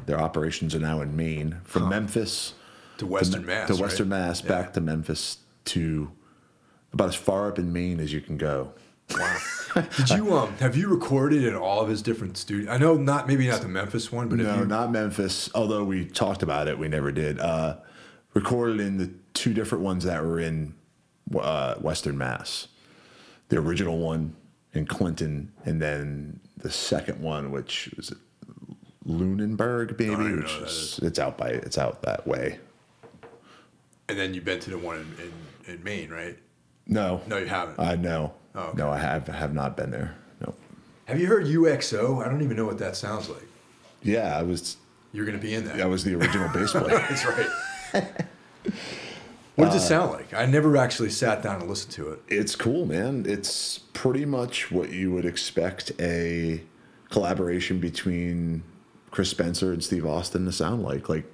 their operations are now in Maine, from Memphis To Western to, Mass. to right? Western Mass, Yeah. back to Memphis to about as far up in Maine as you can go. Wow. <laughs> Did you um have you recorded in all of his different studios? I know not maybe not the Memphis one, but No, you, not Memphis. Although we talked about it, we never did. Uh, recorded in the two different ones that were in uh, Western Mass. The original one in Clinton, and then the second one, which was Lunenburg, maybe, even know which what that is it's out by it's out that way. and then you've been to the one in, in, in Maine, right? No, No, you haven't. I know. Oh, okay. No, I have have not been there. No. have you heard UXO? I don't even know what that sounds like. Yeah, I was You're gonna be in that. I was the original bass player. <laughs> That's right. <laughs> what does it uh, sound like? I never actually sat down and listened to it. It's cool, man. It's pretty much what you would expect a collaboration between Chris Spencer and Steve Austin to sound like. Like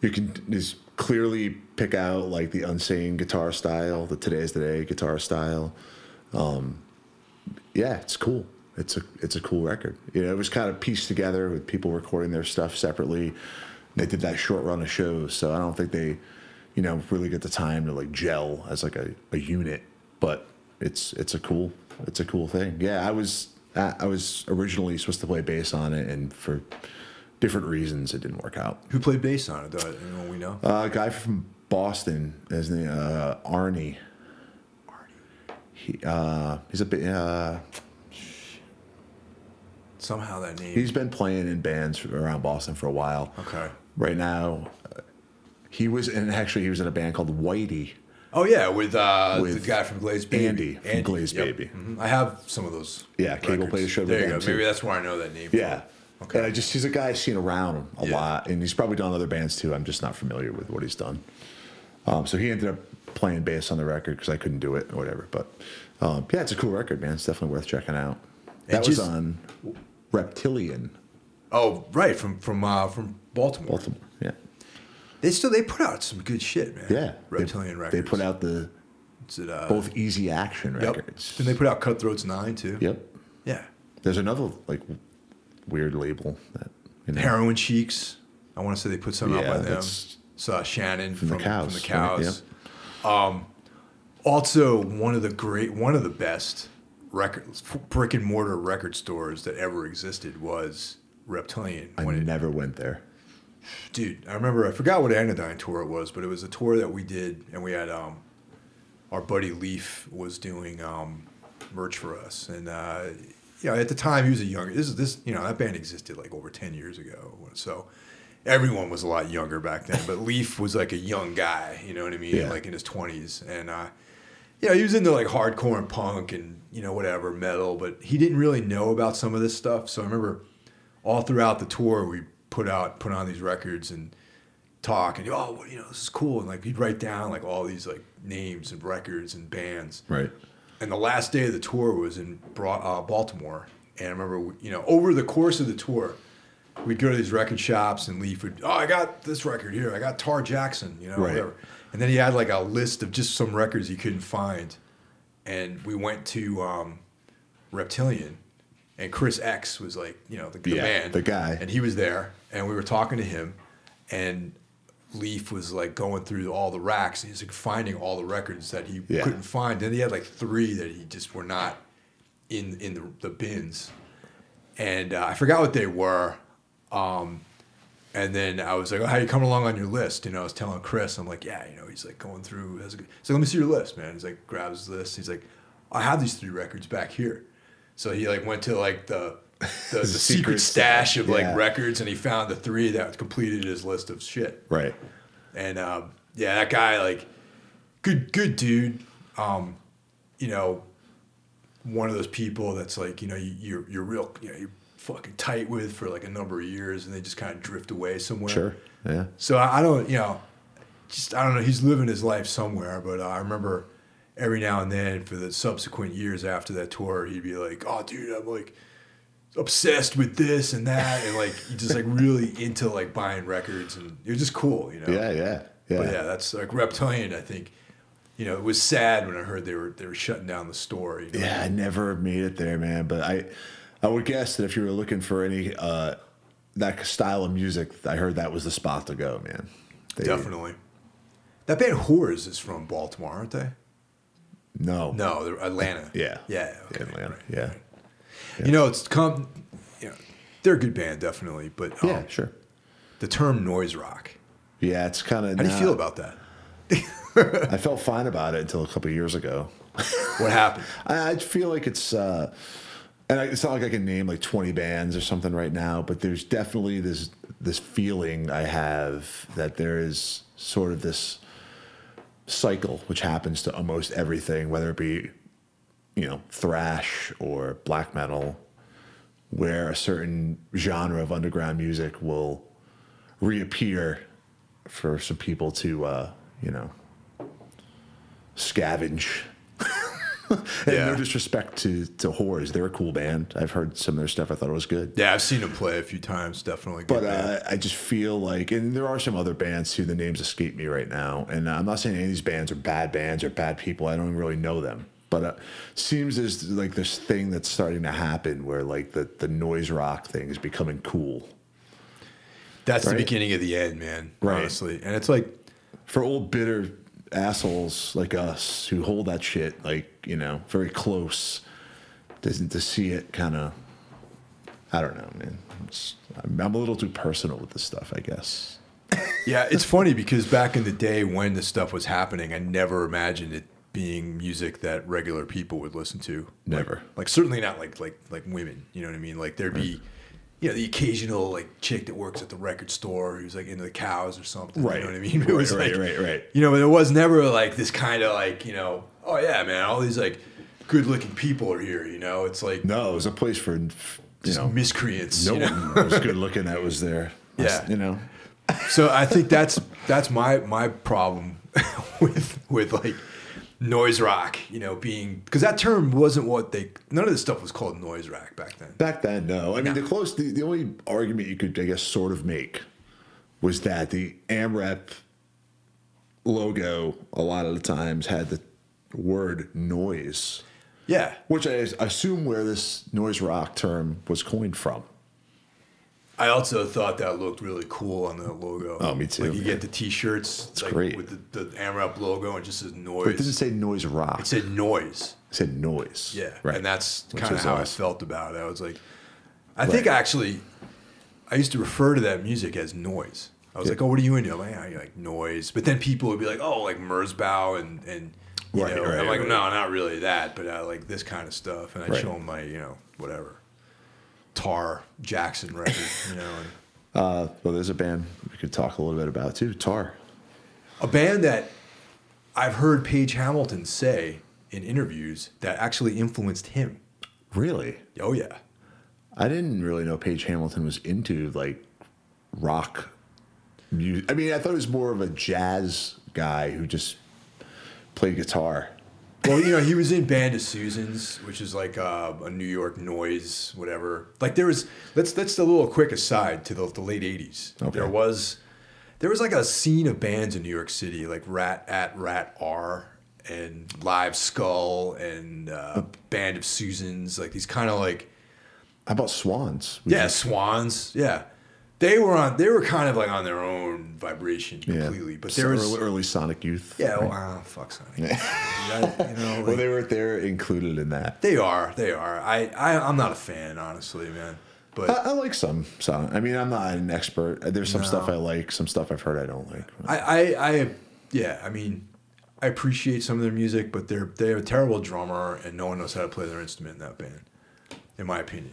you can just clearly pick out like the unsane guitar style, the today's today guitar style. Um, yeah, it's cool. it's a it's a cool record. You know, it was kind of pieced together with people recording their stuff separately. They did that short run of shows, so I don't think they, you know, really get the time to like gel as like a, a unit. But it's it's a cool it's a cool thing. Yeah, I was I was originally supposed to play bass on it, and for different reasons, it didn't work out. Who played bass on it? Though? Anyone we know? Uh, a guy from Boston, his name uh, Arnie. He uh, he's a bit. Uh, Somehow that name. he's been playing in bands around Boston for a while. okay. Right now, uh, he was in. Actually, he was in a band called Whitey. Oh yeah, with, uh, With the guy from Glazed Baby, Andy from Glazed Baby. Mhm. I have some of those. Yeah, Cable records. played a show There you go. too. Maybe that's where I know that name. Yeah. Okay. And I just he's a guy I've seen around a Yeah. lot, and he's probably done other bands too. I'm just not familiar with what he's done. Um, so he ended up playing bass on the record because I couldn't do it or whatever. But um, yeah, it's a cool record, man. It's definitely worth checking out. And That was on Reptilian, Oh right, from from uh, from Baltimore. Baltimore. Yeah, They still they put out some good shit, man. yeah. Reptilian they, Records. They put out the it, uh, both Easy Action Yep. records. Didn't they put out Cutthroats Nine too? Yep. Yeah. There's another like weird label that you know, Heroine Sheiks. I want to say they put something Yeah, out by them. Saw Shannon from from, the Cows, From the right? cows. Um, also, one of the great, one of the best record brick and mortar record stores that ever existed was Reptilian. I it, never went there. dude, I remember I forgot what Anodyne tour it was, but it was a tour that we did, and we had um, our buddy Leaf was doing um, merch for us, and uh, you know at the time he was a younger. This is this you know that band existed like over ten years ago, so everyone was a lot younger back then. But Leaf was like a young guy, you know what I mean, Yeah. like in his twenties, and uh, you know he was into like hardcore and punk and you know whatever metal, but he didn't really know about some of this stuff. So I remember all throughout the tour we put out put on these records and talk and oh you know this is cool and like he'd write down like all these like names and records and bands Right. And the last day of the tour was in uh, Baltimore. And I remember you know over the course of the tour we'd go to these record shops and Leaf would oh I got this record here. I got Tar Jackson you know Right. whatever. And then he had like a list of just some records he couldn't find. And we went to um, Reptilian and Chris X was like you know the, the Yeah, man. the guy. and he was there and we were talking to him. And Leaf was like going through all the racks and he's like finding all the records that he Yeah. couldn't find. Then he had like three that he just were not in in the, the bins, and uh, I forgot what they were. Um, and then I was like, "Oh, how you coming along on your list?" You know, I was telling Chris, I'm like, "Yeah, you know." He's like going through. He's like, "Let me see your list, man." He's like, grabs his list. He's like, "I have these three records back here." So he like went to like the the, the secret stash of like records, and he found the three that completed his list of shit. Right. And um, yeah, that guy, like, good, good dude. Um, you know, one of those people that's like, you know, you, you're you're real, you know, you're fucking tight with for like a number of years, and they just kind of drift away somewhere. Sure. Yeah. So I, I don't, you know, just I don't know. He's living his life somewhere, but uh, I remember every now and then for the subsequent years after that tour, he'd be like, "Oh, dude, I'm like." Obsessed with this and that and like <laughs> just like really into like buying records and it was just cool you know Yeah. Yeah. Yeah. but yeah, that's like Reptilian. I think, you know, it was sad when I heard they were they were shutting down the store. You know? Yeah, I never made it there, man. But I, I would guess that if you were looking for any uh, that style of music, I heard that was the spot to go, man. They- definitely. That band Whores is from Baltimore, aren't they? No. No, they're Atlanta. Yeah. yeah, okay, Atlanta. right. Yeah. You know, it's come. You know, they're a good band, definitely. But um, Yeah. Sure. the term noise rock. Yeah, it's kind of. How do you feel about that? <laughs> I felt fine about it until a couple of years ago. <laughs> What happened? <laughs> I, I feel like it's, uh, and I, it's not like I can name like 20 bands or something right now, but there's definitely this this feeling I have that there is sort of this cycle which happens to almost everything, whether it be, you know, thrash or black metal, where a certain genre of underground music will reappear for some people to, uh, you know, scavenge. <laughs> and Yeah. no disrespect to to Whores, they're a cool band. I've heard some of their stuff. I thought it was good. Yeah, I've seen them play a few times. Definitely. Good But uh, I just feel like, and there are some other bands too. The names escape me right now, and I'm not saying any of these bands are bad bands or bad people. I don't really know them, but uh, seems there's like this thing that's starting to happen where like the the noise rock thing is becoming cool That's the beginning of the end, man. Right. Honestly, and it's like for old bitter assholes like us who hold that shit like you know very close doesn't to see it kind of i don't know man I'm, I'm a little too personal with this stuff i guess Yeah, it's funny because back in the day when this stuff was happening, I never imagined it being music that regular people would listen to. Never. Like, like certainly not like like like women. You know what I mean? Like there'd be, you know, the occasional like chick that works at the record store who's like into the cows or something. Right. You know what I mean? <laughs> It Right, was right, like- right, right. You know, but it was never like this kind of like you know, oh yeah, man, all these like good looking people are here. You know, it's like no it was a place for you just know miscreants. no you know? one was good looking that was there <laughs> Yeah. you know So I think that's that's my my problem <laughs> with with like noise rock, you know, being because that term wasn't what they none of this stuff was called noise rock back then. back then no i mean the close the, the only argument you could i guess sort of make was that the amrep logo a lot of the times had the word noise Yeah. Which I assume where this noise rock term was coined from. I also thought that looked really cool on the logo. Oh, me too, Like you get the T-shirts, like great. with the, the AmRep logo and just says noise. But it didn't say noise rock. it said noise. It said noise. Yeah, Right. And that's kind of how us. I felt about it. I was like, I think actually, I used to refer to that music as noise. I was Yeah. like, oh, what are you into? I'm like, "Ah, you like noise. But then people would be like, oh, like Merzbow and and you Right, know, right, I'm like, right. no, not really that, but I like this kind of stuff. And I Right. show them my, you know, whatever, Tar Jackson record, you know. And, Uh, well, there's a band we could talk a little bit about too. Tar. A band that I've heard Page Hamilton say in interviews that actually influenced him. Really? Oh yeah. I didn't really know Page Hamilton was into like rock music. I mean, I thought he was more of a jazz guy who just played guitar. Well, you know, he was in Band of Susans, which is like uh, a New York noise, whatever. Like there was let's that's a little quick aside to the, the late '80s. Okay. There was there was like a scene of bands in New York City, like Rat at Rat R and Live Skull and uh, Band of Susans, like these kind of like How about Swans? yeah Swans, yeah. They were on. They were kind of like on their own vibration Yeah. completely, but So there was early, early Sonic Youth. yeah. right? Well, oh, fuck Sonic. <laughs> That- you know, Well, they were they're included in that. They are. They are. I, I I'm not a fan, honestly, man. But I, I like some Sonic. I mean, I'm not an expert. There's some No. stuff I like, some stuff I've heard I don't like. I, I I yeah. I mean, I appreciate some of their music, but they're they have a terrible drummer, and no one knows how to play their instrument in that band, in my opinion.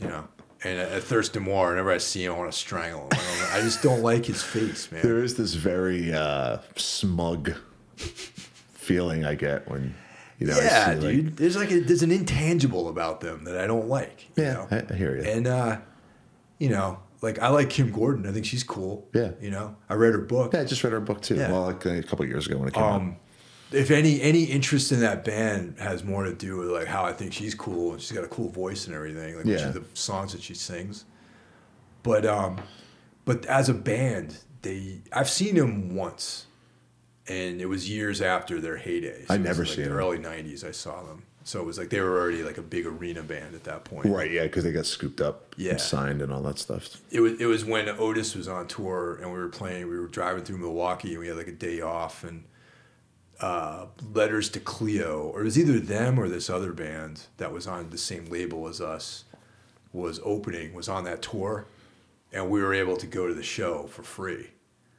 You know. And at, Thurston Moore, whenever I see him, I want to strangle him. I, don't, I just don't like his face, man. There is this very uh, smug feeling I get when you know. I yeah, see, like- dude. There's like a, there's an intangible about them that I don't like. you Yeah, know? I, I hear you. And uh, you know, like I like Kim Gordon. I think she's cool. Yeah. You know, I read her book. yeah, I just read her book too. Yeah. Well, like a couple of years ago when it came out. If any any interest in that band has more to do with like how I think she's cool and she's got a cool voice and everything, like Yeah. the songs that she sings. But um, but as a band, they I've seen them once, and it was years after their heyday. I never like seen the them. early '90s. I saw them, so it was like they were already like a big arena band at that point. Right, yeah, because they got scooped up Yeah. and signed and all that stuff. it was it was when Otis was on tour and we were playing. We were driving through Milwaukee and we had like a day off and uh, Letters to Cleo, or it was either them or this other band that was on the same label as us was opening was on that tour, and we were able to go to the show for free.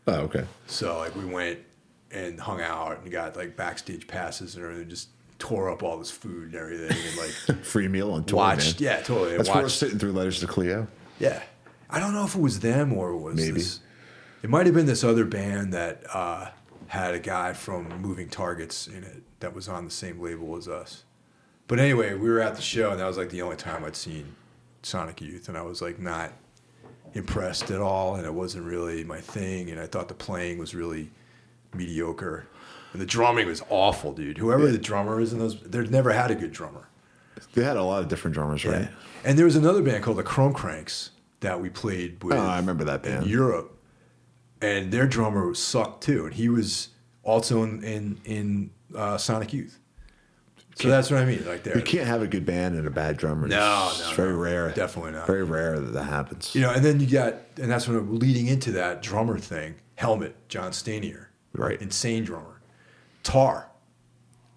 Oh, okay. So like we went and hung out and got like backstage passes and everything, just tore up all this food and everything and like <laughs> Free meal on tour, watched. man. Yeah, totally. That's watched, worth sitting through letters to Cleo. yeah. I don't know if it was them or it was Maybe. this. It might have been this other band that uh, had a guy from Moving Targets in it that was on the same label as us. But anyway, we were at the show and that was like the only time I'd seen Sonic Youth and I was like not impressed at all and it wasn't really my thing and I thought the playing was really mediocre. And the drumming was awful, dude. Whoever the drummer is in those, they've never had a good drummer. They had a lot of different drummers, right? And there was another band called the Chrome Cranks that we played oh, with. Oh, I remember that band. In Europe, and their drummer sucked too, and he was also in in, in uh, Sonic Youth. So that's what I mean. Like there, You can't have a good band and a bad drummer. No, it's, no, it's very no. rare. Definitely not. Very rare that that happens. you know, and then you got, and that's when I'm leading into that drummer thing. Helmet, John Stanier, Right. Insane drummer, Tar,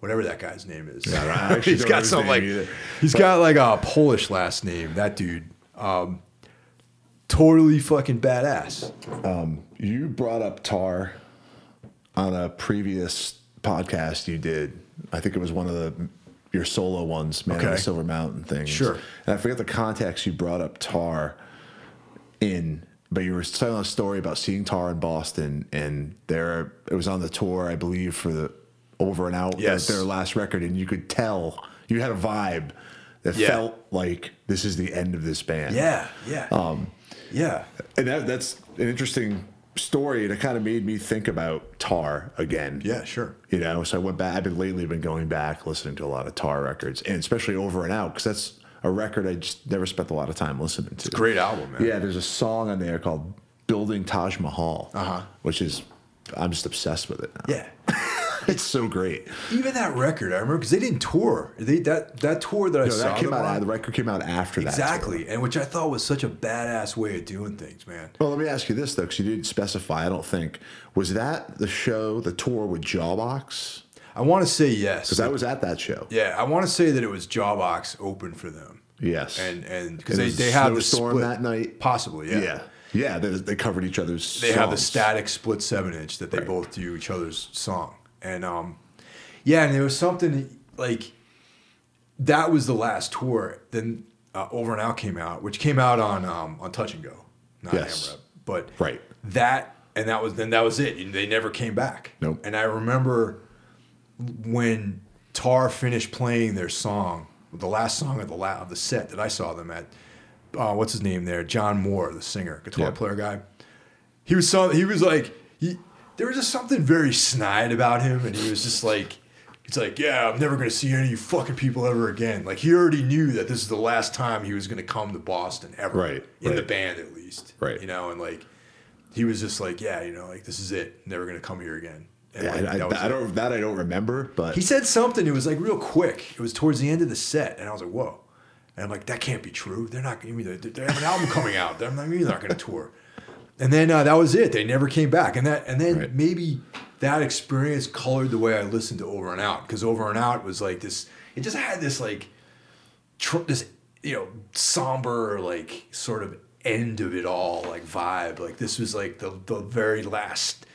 whatever that guy's name is. Yeah, <laughs> he's got some like, either. he's got like a Polish last name. That dude, um, totally fucking badass. You brought up Tar on a previous podcast you did. I think it was one of the your solo ones, Man of Okay. the Silver Mountain things. Sure. And I forget the context you brought up Tar in, but you were telling a story about seeing Tar in Boston, and there it was on the tour, I believe, for the Over and Out, Yes. their last record, and you could tell you had a vibe that Yeah. felt like this is the end of this band. Yeah, yeah, um, yeah. And that, that's an interesting story, and it kind of made me think about Tar again. Yeah, sure. You know, so I went back. I've been lately been going back, listening to a lot of Tar records, and especially Over and Out, because that's a record I just never spent a lot of time listening to. Great album, man. Yeah, there's a song on there called "Building Taj Mahal," Uh-huh. which is I'm just obsessed with it. Now. Yeah. <laughs> it's so great. Even that record, I remember because they didn't tour. They that that tour that I No, saw that came out. on- The record came out after that. exactly, and which I thought was such a badass way of doing things, man. Well, let me ask you this though, because you didn't specify. I don't think was that the show, the tour with Jawbox. I want to say yes. Because I was at that show. yeah, I want to say that it was Jawbox open for them, Yes. and and because they they have the storm that night. possibly, yeah. yeah. Yeah. they, they covered each other's. They have the static split seven inch that they Right. both do each other's song, and um, yeah, and there was something like that was the last tour. Then uh, Over and Out came out, which came out on um, on Touch and Go, not Yes. AMREP. But Right. that and that was then that was it. And They never came back. Nope. And I remember when Tar finished playing their song, the last song of the la- of the set that I saw them at. Uh, what's his name there? John Mohr, the singer, guitar Yeah. player guy. He was so he was like he, there was just something very snide about him, and he was just like. it's like, yeah, I'm never gonna see any of you fucking people ever again. Like he already knew that this is the last time he was gonna come to Boston ever, Right, In the band, at least, Right. You know, and like he was just like, yeah, you know, like this is it. Never gonna come here again. And Yeah, like, I, I, that I don't. That I don't remember. But He said something. It was like real quick. It was towards the end of the set, and I was like, "Whoa!" And I'm like, "That can't be true. They're not. I mean, they, have an album coming out. They're not, they're not going to tour." And then uh, that was it. They never came back. And that, and then Right. maybe that experience colored the way I listened to Over and Out because Over and Out was like this. It just had this like, tr- this you know, somber like sort of end of it all like vibe. Like this was like the the very last.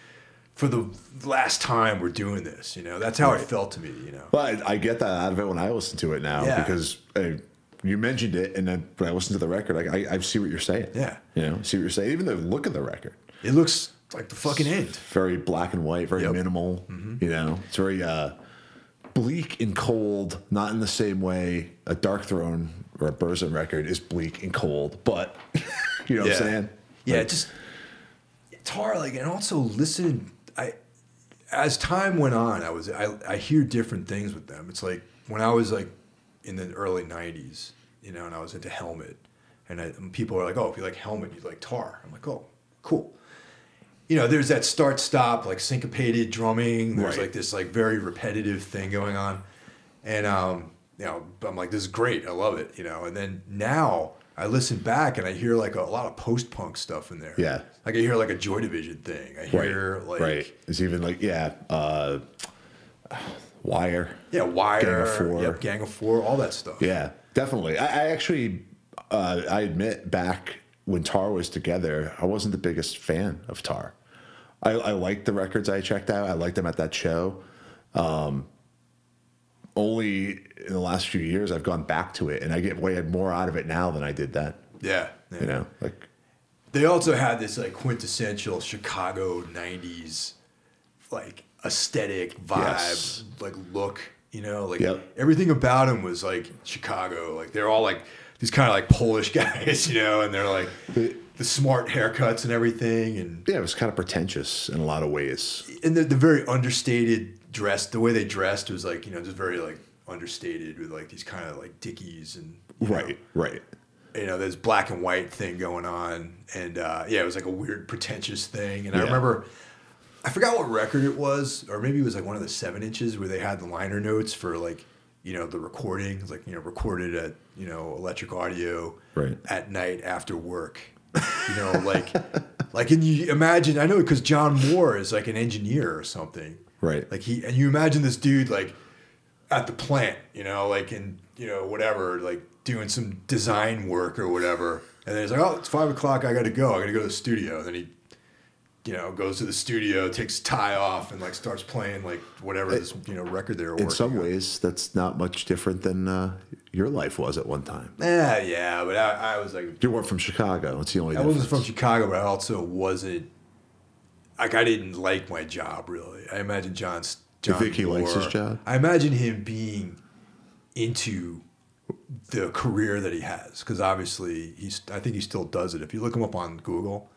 For the last time we're doing this, you know, that's how it felt to me, you know. but I, I get that out of it when I listen to it now Yeah. because uh, you mentioned it, and then when I listen to the record, I, I, I see what you're saying. Yeah. You know, see what you're saying. Even the look of the record, It looks like the fucking end. very black and white, very Yep. Mm-hmm. minimal. You know, it's very uh, bleak and cold. Not in the same way a Darkthrone or a Burzum record is bleak and cold, but <laughs> you know what I'm saying? Yeah, Like, just Tar like and also listen. I as time went on, I was I I hear different things with them. It's like when I was like in the early '90s, you know, and I was into Helmet, and, I, and people were like, "Oh, if you like Helmet, you like Tar." I'm like, "Oh, cool." You know, there's that start stop like syncopated drumming. There's Right. like this like very repetitive thing going on, and um, you know, I'm like, this is great. I love it. You know, and then now I listen back and I hear like a, lot of post punk stuff in there. Yeah. like I hear like a Joy Division thing. I hear like right. It's even like yeah, uh, <sighs> Wire. yeah, Wire, Gang of Four. yep, Gang of Four, all that stuff. Yeah, definitely. I, I actually, uh, I admit, back when Tar was together, I wasn't the biggest fan of Tar. I, I liked the records I checked out. I liked them at that show. Um, only in the last few years, I've gone back to it, and I get way more out of it now than I did then. yeah. yeah. You know, like They also had this like quintessential Chicago '90s like aesthetic vibe, Yes. like look. You know, like Yep. everything about him was like Chicago. Like they're all like these kind of like Polish <laughs> guys, you know, and they're like the smart haircuts and everything, and yeah, it was kind of pretentious in a lot of ways. and the, the very understated dress. The way they dressed was like you know just very like understated with like these kind of like dickies and you know, Right, right. you know, this black and white thing going on, and uh, yeah, it was like a weird pretentious thing. And I remember, I forgot what record it was, or maybe it was like one of the seven inches where they had the liner notes for like you know the recording, like you know recorded at you know Electric Audio Right. at night after work. You know, like <laughs> like and you imagine I know because John Mohr is like an engineer or something. Right. Like he and you imagine this dude like at the plant, you know, like in you know whatever, like doing some design work or whatever, and then he's like, oh, it's five o'clock, I got to go, I got to go to the studio. And then he, you know, goes to the studio, takes tie off, and like starts playing like whatever this you know record they were In some on. ways, that's not much different than uh, your life was at one time. Yeah, yeah, but I, I was like, You weren't from Chicago. It's the only I difference. wasn't from Chicago, but I also wasn't like I didn't like my job really. I imagine John's. John you think he likes his job? I imagine him being into the career that he has because obviously he's. I think he still does it. If you look him up on Google,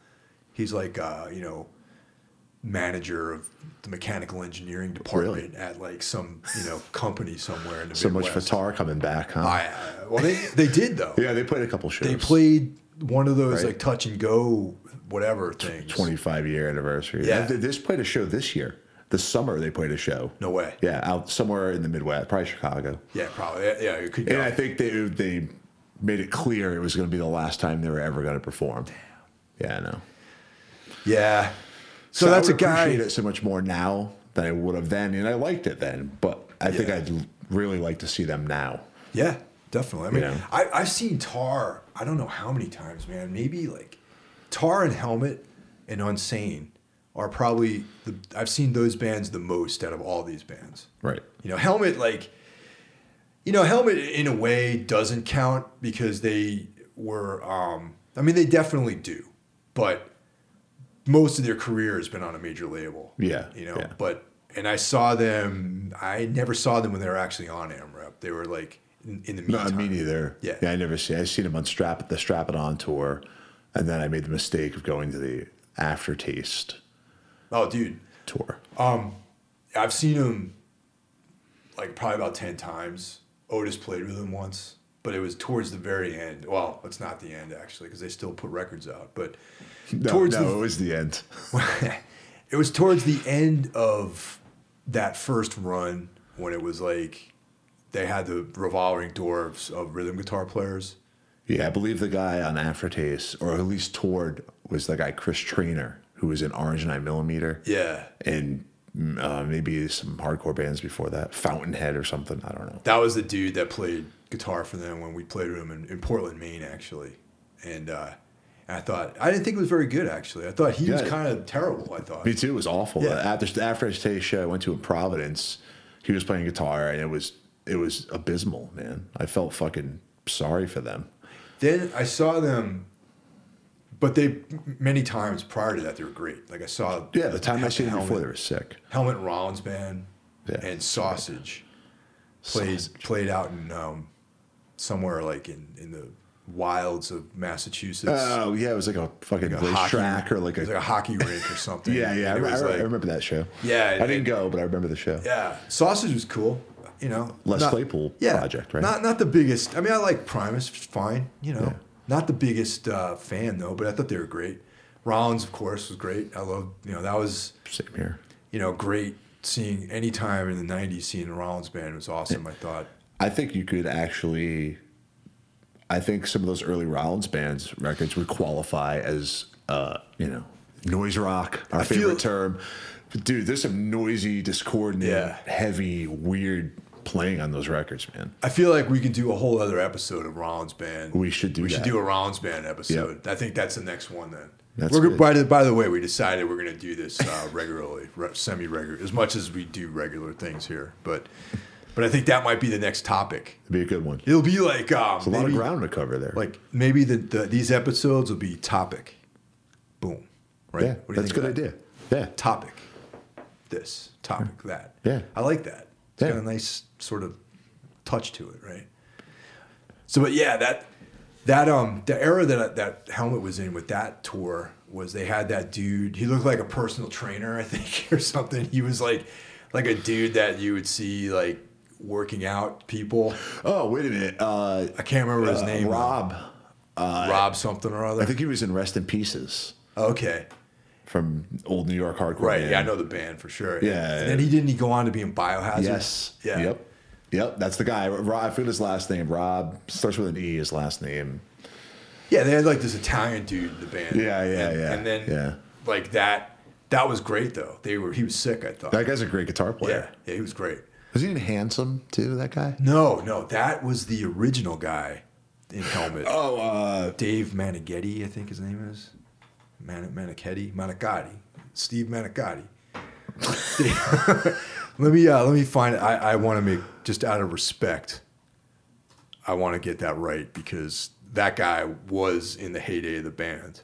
he's like uh, you know manager of the mechanical engineering department at like some you know company somewhere in the so much Midwest. Fatar coming back, huh? I, uh, well, they they did though. <laughs> yeah, they played a couple shows. They played one of those Right. like touch and go whatever things. 25 year anniversary. Yeah. They just played a show this year. The summer they played a show. No way. Yeah, out somewhere in the Midwest, probably Chicago. Yeah, probably. Yeah, yeah it could go. And I think they they made it clear it was going to be the last time they were ever going to perform. Damn. Yeah, I know. Yeah. So, that's I a guy. appreciate it so much more now than I would have then, and I liked it then. But I think I'd really like to see them now. Yeah, definitely. I mean, Yeah. I, I've seen Tar. I don't know how many times, man. Maybe like Tar and Helmet and Unsane are probably the. I've seen those bands the most out of all these bands. Right. You know, Helmet like. You know, Helmet in a way doesn't count because they were. Um, I mean, they definitely do, but most of their career has been on a major label. Yeah, You know, yeah. but and I saw them. I never saw them when they were actually on AMREP. They were like in, in the No, meantime. me neither. Yeah. I never see. I seen them on Strap the Strap It On tour, and then I made the mistake of going to the Aftertaste Oh, dude, tour. Um, I've seen them like probably about ten times. Otis played with them once, but it was towards the very end. Well, it's not the end actually because they still put records out, but <laughs> No, towards no, the it was the end. <laughs> it was towards the end of that first run when it was like they had the revolving door of, of rhythm guitar players. Yeah, I believe the guy on Aftertaste, or at least toured, was the guy Chris Traynor, who was in Orange Nine Millimeter, Yeah, and mm, uh, maybe some hardcore bands before that, Fountainhead or something. I don't know. that was the dude that played guitar for them when we played with him in, in Portland, Maine, actually. And, uh, and I thought I didn't think it was very good. Actually, I thought he was kind of terrible. I thought. Me too. It was awful. Yeah. After the Aftertaste show I went to in Providence, he was playing guitar, and it was it was abysmal, man. I felt fucking sorry for them. Then I saw them, but they many times prior to that they were great. Like I saw Yeah, the time I seen them before, they were sick. Helmet Rollins band Yeah. and Sausage played Sausage. played out in um, somewhere like in, in the wilds of Massachusetts. Oh yeah, it was like a fucking Like a racetrack or like a like a hockey rink or <laughs> something. yeah yeah. I, it was I- I remember that show. Yeah, I didn't go, but I remember the show. Yeah, Sausage was cool. You know, Les not- Claypool yeah, project, right? Not not the biggest. I mean, I like Primus, fine. You know, Yeah. not the biggest uh, fan though, but I thought they were great. Rollins, of course, was great. I love you know that was Same here. you know great seeing any time in the '90s seeing the Rollins band was awesome. I thought. I think you could actually. I think some of those early Rollins bands records would qualify as, uh, you know, noise rock, our I feel- favorite term. But dude, there's some noisy, discordant, Yeah. heavy, weird playing on those records, man. I feel like we could do a whole other episode of Rollins band. We should do We should do a Rollins band episode. I think that's the next one then. That's we're, good. by the by the way, we decided we're going to do this uh, <laughs> regularly, re- semi-regular, as much as we do regular things here. But but I think that might be the next topic. It'd be a good one. It'll be like um, There's a lot of ground to cover there. Like maybe the, the these episodes will be topic. Boom. Right. yeah, What do you that's a good that? idea. Yeah, Topic. This topic that. Yeah. I like that. It's Yeah. got a nice sort of touch to it, right? So, but yeah, that that um the era that that helmet was in with that tour was they had that dude. He looked like a personal trainer, I think, <laughs> or something. He was like like a dude that you would see like working out people. Oh, wait a minute. Uh, I can't remember his uh, name. Rob. Rob something or other. I think he was in Rest in Pieces okay. from old New York hardcore. Right. band. Yeah, I know the band for sure. Yeah, And then he didn't he go on to be in Biohazard. Yes. Yeah. Yep. Yep, that's the guy. Rob, I forget his last name. Rob starts with an E. His last name. Yeah, they had like this Italian dude in the band. Yeah, yeah, and, yeah, And then yeah. like that. That was great though. They were. He was sick. I thought. That guy's a great guitar yeah, player. yeah, he was great. Was he even handsome too? That guy. No, no, that was the original guy in Helmet. <laughs> Oh, uh, Dave Manigetti, I think his name is. Man- Manichetti, Manicotti, Steve Manicotti. <laughs> let me uh, let me find it. I, I want to make just out of respect. I want to get that right because that guy was in the heyday of the band.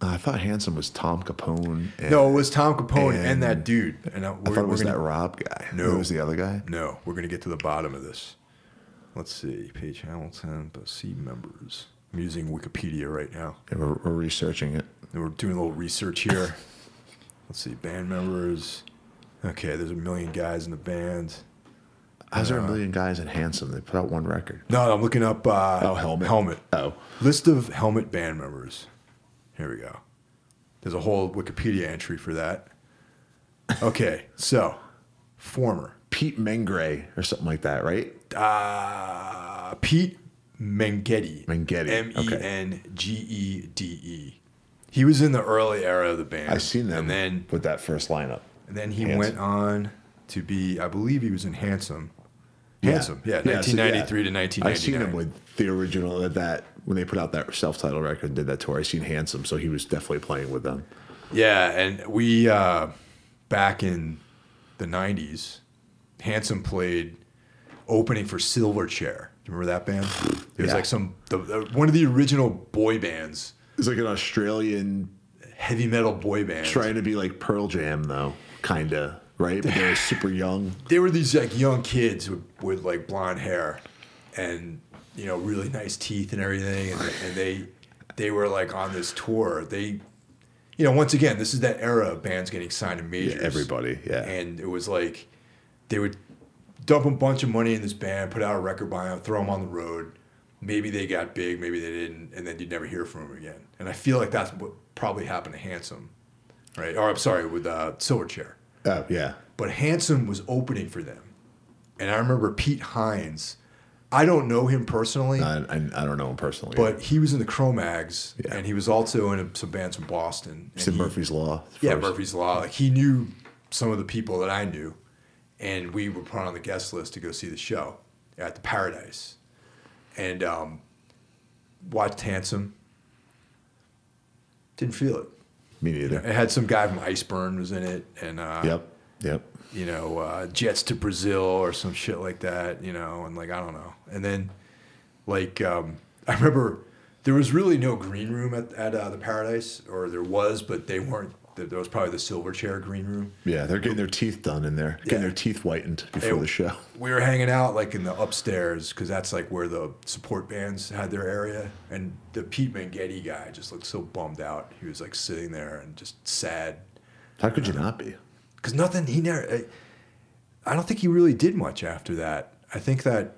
Uh, I thought handsome was Tom Capone. And No, it was Tom Capone and, And- that dude. And uh, I, I thought it was gonna, that Rob guy. No. it was the other guy. No, we're gonna get to the bottom of this. Let's see, Page Hamilton, C members. I'm using Wikipedia right now. Yeah, we're, we're researching it. And we're doing a little research here. <laughs> Let's see, band members. Okay, there's a million guys in the band. How's there a uh, million guys in handsome? They put out one record. No, I'm looking up. Uh, Oh, Helmet. Helmet. Oh, List of Helmet band members. Here we go. There's a whole Wikipedia entry for that. Okay, <laughs> so former Pete Mengray or something like that, right? uh, Pete Mengede. Mengede, M E. N G E D E. He was in the early era of the band. I've seen them And then with that first lineup. And then he Handsome. went on to be, I believe he was in Handsome. Handsome, yeah, so, 1993 yeah. to 1999. I've seen him with the original uh, that when they put out that self-titled record, and did that tour. I seen Handsome, so he was definitely playing with them. Yeah, and we, uh, back in the 90s, Handsome played opening for Silverchair. Do you remember that band? It was Yeah. like some, the, one of the original boy bands, It's like an Australian heavy metal boy band. trying to be like Pearl Jam, though, kinda right. But they were super young. they were these like young kids with, with like blonde hair and you know really nice teeth and everything and, and they they were like on this tour they you know once again this is that era of bands getting signed to majors everybody, yeah. and it was like they would dump a bunch of money in this band put out a record by them throw them on the road maybe they got big maybe they didn't and then you'd never hear from them again and i feel like that's what probably happened to handsome right or i'm sorry with uh, silverchair Oh yeah, but Handsome was opening for them. And I remember Pete Hines. I don't know him personally, I, I, I don't know him personally. but he was in the Cro-Mags, Yeah. and he was also in some bands from Boston. And in he- Murphy's Law. Yeah. Murphy's Law. Like he knew some of the people that I knew, and we were put on the guest list to go see the show at the Paradise, and um, watched Handsome. Didn't feel it. Me neither. It had some guy from Iceburn was in it, and uh, Yep, yep. You know, uh, jets to Brazil or some shit like that, you know, and like I don't know. And then, like, um, <laughs> I remember there was really no green room at, at uh, the Paradise, or there was, but they weren't. There was probably the Silverchair green room. Yeah, they're getting their teeth done in there, getting Yeah. their teeth whitened before They- the show. <laughs> We were hanging out like in the upstairs because that's like where the support bands had their area. And the Pete Mangetti guy just looked so bummed out. He was like sitting there and just sad How could you not be? Because nothing he never I, I don't think he really did much after that i think that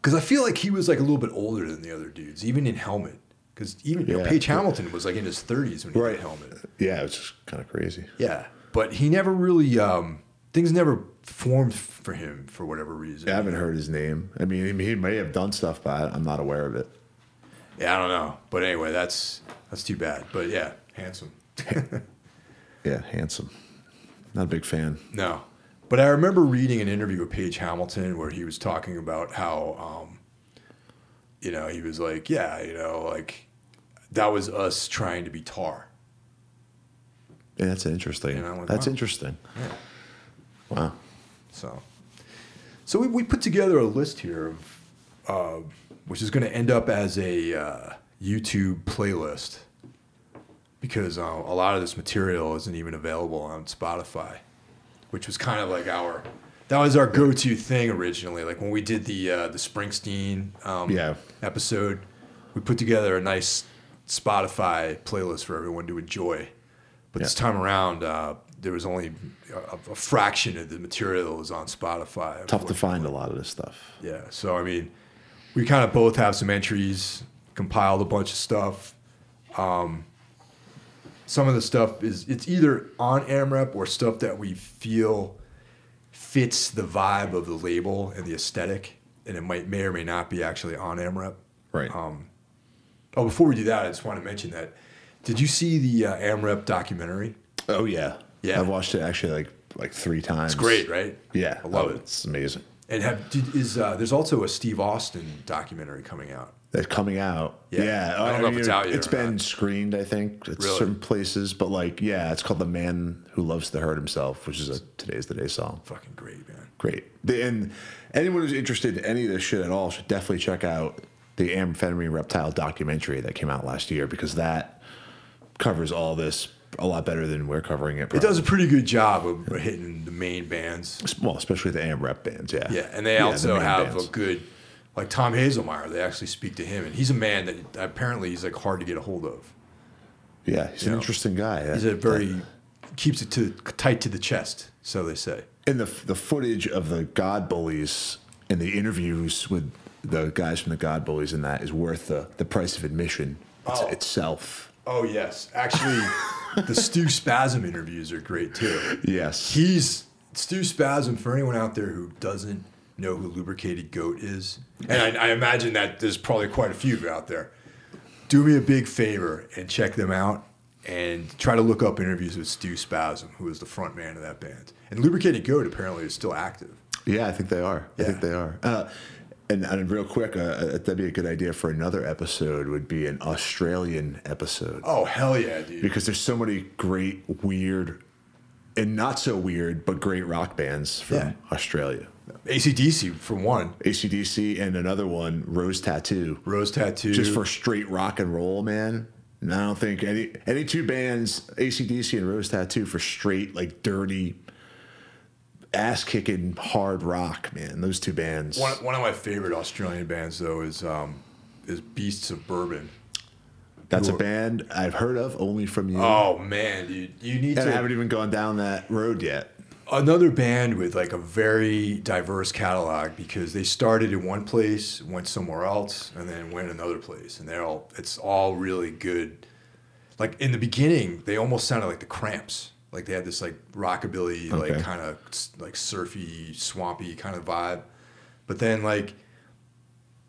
because i feel like he was like a little bit older than the other dudes even in helmet because even you know, Page Hamilton was like in his 30s when he Right. did helmet Yeah, it's just kind of crazy. yeah but he never really um things never formed for him for whatever reason I haven't heard his name. I mean, he may have done stuff, but I'm not aware of it. yeah i don't know but anyway that's that's too bad but yeah handsome <laughs> Yeah, handsome. Not a big fan. No. But I remember reading an interview with Page Hamilton where he was talking about how, um, you know, he was like, yeah, you know, like that was us trying to be tar. Yeah, that's interesting. That's wow. interesting. Yeah. Wow. So, so we, we put together a list here of, uh, which is going to end up as a uh, YouTube playlist because uh, a lot of this material isn't even available on Spotify, which was kind of like our that was our go-to thing originally. Like when we did the uh, the Springsteen um, Yeah. episode, we put together a nice Spotify playlist for everyone to enjoy. But this time around, uh, there was only a, a fraction of the material was on Spotify. Tough to find a lot of this stuff. Yeah. So I mean, we kind of both have some entries, compiled a bunch of stuff. Um, some of the stuff is it's either on AMREP or stuff that we feel fits the vibe of the label and the aesthetic, and it might may or may not be actually on AMREP. Right. Um, oh, before we do that, I just want to mention that. Did you see the uh, AMREP documentary? oh yeah. Yeah. I've watched it actually like like three times. It's great, right? Yeah. I love oh, it. It's amazing. And have did, is uh, there's also a Steve Austin documentary coming out. That's coming out. Yeah. Yeah. I don't know if it's out yet It's been not. screened, I think, at Really? certain places. But like, yeah, it's called "The Man Who Loves to Hurt Himself," which is a "Today's the Day" song. Fucking great, man. Great. The, and anyone who's interested in any of this shit at all should definitely check out the amphetamine reptile documentary that came out last year because that covers all this a lot better than we're covering it. It does a pretty good job of hitting the main bands. well, especially the AmRep bands. Yeah. Yeah, and they Yeah, also main have bands. a good, like Tom Hazelmyer. They actually speak to him, and he's a man that apparently he's like hard to get a hold of. Yeah, he's you an know, interesting guy. He's a very keeps it to tight to the chest, so they say. And the the footage of the God Bullies and the interviews with the guys from the God Bullies and that is worth the the price of admission Oh. itself. Oh yes, actually, the Stu Spasm interviews are great too. Yes. He's Stu Spasm for anyone out there who doesn't know who lubricated goat is, and I, I imagine that there's probably quite a few of you out there. Do me a big favor and check them out, and try to look up interviews with Stu Spasm, who is the front man of that band. And lubricated goat apparently is still active. Yeah, I think they are. I think they are. Uh, and, and real quick, uh, that'd be a good idea for another episode. Would be an Australian episode Oh hell yeah, dude! because there's so many great, weird, and not so weird, but great rock bands from Yeah. Australia. ACDC for one, ACDC and another one, Rose Tattoo. Rose Tattoo. just for straight rock and roll, man. And I don't think any any two bands, ACDC and Rose Tattoo, for straight like dirty, ass kicking hard rock, man. Those two bands. one, one of my favorite Australian bands though is um, is Beasts of Bourbon. That's a are- band I've heard of only from you, Oh man, dude, you need and I haven't even gone down that road yet. Another band with like a very diverse catalog because they started in one place, went somewhere else, and then went another place, and they're all it's all really good. Like in the beginning, they almost sounded like the Cramps. Like they had this like rockabilly, like kind of like surfy, swampy kind of vibe, but then like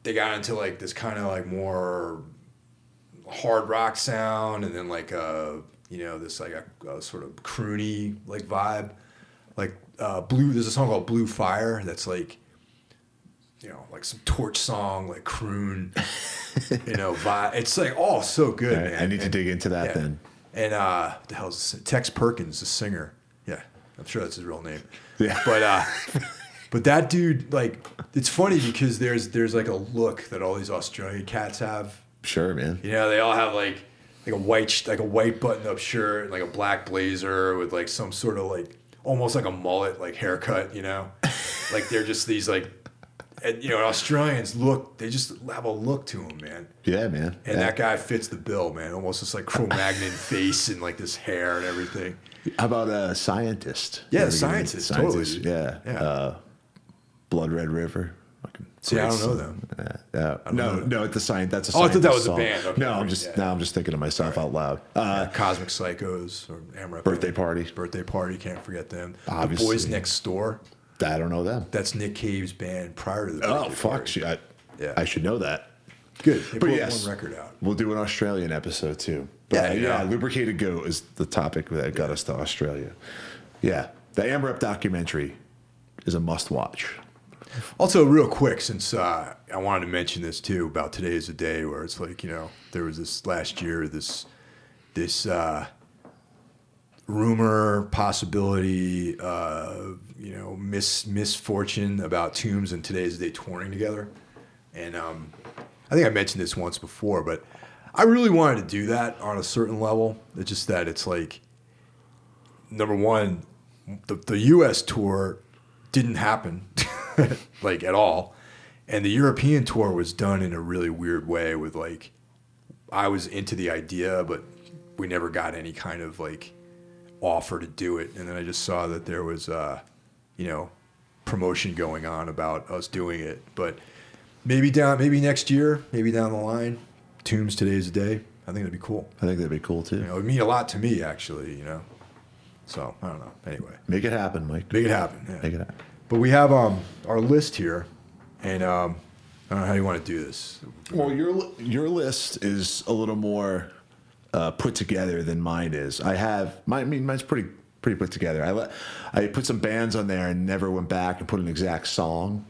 they got into like this kind of like more hard rock sound, and then like a you know this like a, a sort of croony like vibe like uh, blue. There's a song called Blue Fire that's like, you know, like some torch song, like croon, you know, <laughs> vibe. It's like oh, so good, All right, man. I need to dig into that yeah. then. And uh, the hell's this? Tex Perkins, the singer. Yeah, I'm sure that's his real name. Yeah. But uh, <laughs> but that dude, like, it's funny because there's there's like a look that all these Australian cats have. Sure, man. You know, they all have like like a white like a white button up shirt and like a black blazer with like some sort of like almost like a mullet like haircut. You know, like they're just these like. And, you know, Australians look, they just have a look to them, man. Yeah, man. And Yeah. that guy fits the bill, man. Almost just like Cro-Magnon <laughs> face and like this hair and everything. How about a scientist? Yeah, ever Scientist, totally, Yeah. Yeah. Uh, Blood Red River. See, I don't know song. them. Yeah, yeah. No, know them. no, it's a science. That's a Oh, I thought that was a band. Okay, no, I'm just yeah. now I'm just thinking to myself out loud. Uh, Cosmic Psychos or AMREP. Birthday Party. Birthday Party, can't forget them. The Boys Next Door. I don't know them. That's Nick Cave's band prior to the Oh fuck! Party. I, Yeah. I should know that. Good. They But yes, one record out. We'll do an Australian episode too. Yeah, But, yeah. yeah, lubricated goat is the topic that got us to Australia. Yeah, the AMREP documentary is a must-watch. Also, real quick, since uh, I wanted to mention this too about today is a day where it's like you know there was this last year this this uh, rumor possibility uh, you know mis misfortune about Tombs and today's day touring together, and um, I think I mentioned this once before, but I really wanted to do that on a certain level. It's just that it's like number one, the, the U.S. tour didn't happen, <laughs> <laughs> like at all, and the European tour was done in a really weird way. With like, I was into the idea, but we never got any kind of like offer to do it, and then I just saw that there was, uh, you know, promotion going on about us doing it, but maybe down, maybe next year, maybe down the line, Tombs today's the day. I think that'd be cool. I think that'd be cool too. You know, it would mean a lot to me, actually. You know. So I don't know. Anyway, Make it happen, Mike. make it happen. yeah. Make it happen. But we have um our list here, and um I don't know how you want to do this. Well, your your list is a little more uh, put together than mine is. I have my, I mean, mine's pretty pretty put together. I let I put some bands on there and never went back and put an exact song.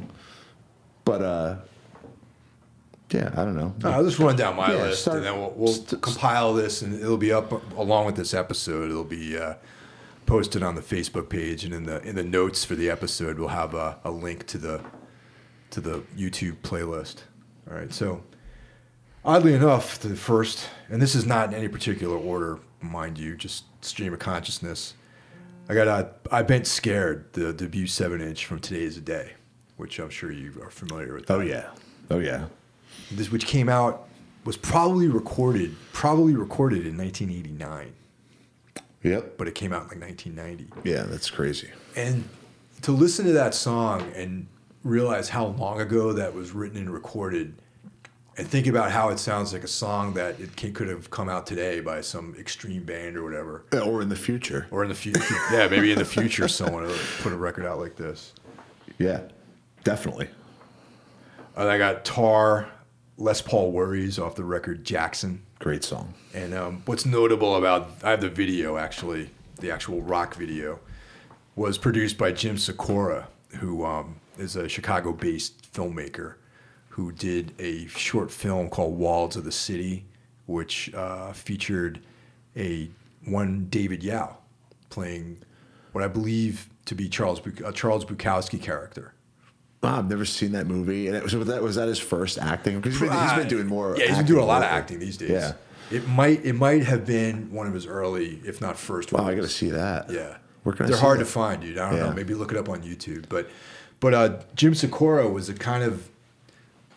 But uh, yeah, I don't know. I'll just run down my Yeah, list, start- and then we'll, we'll st- compile this, and it'll be up along with this episode. It'll be uh, posted on the Facebook page, and in the in the notes for the episode, we'll have a, a link to the to the YouTube playlist. All right. So, oddly enough, the first, and this is not in any particular order, mind you, just stream of consciousness. I got uh, I bent scared the debut seven inch from Today Is a Day, which I'm sure you are familiar with. oh yeah, oh yeah. this which came out was probably recorded probably recorded in 1989 Yep. but it came out in like 1990 Yeah, that's crazy. and to listen to that song and realize how long ago that was written and recorded and think about how it sounds like a song that it can, could have come out today by some extreme band or whatever Yeah, Or in the future. or in the future <laughs> yeah maybe in the future someone will put a record out like this Yeah, definitely. and i got tar les paul worries off the record jackson Great song. And um, what's notable about I have the video actually, the actual rock video, was produced by Jim Sikora, who um, is a Chicago-based filmmaker, who did a short film called Walls of the City, which uh, featured a one David Yow playing what I believe to be Charles a Charles Bukowski character. I've never seen that movie. And it was, that was that his first acting? Because he's been, he's been doing more. Yeah, he's been doing a lot of acting these days. Yeah. It might it might have been one of his early, if not first. Wow, I got to see that. Yeah, Where can they're see hard that? to find, dude. I don't Yeah. know. Maybe look it up on YouTube. But but uh, Jim Sikora was a kind of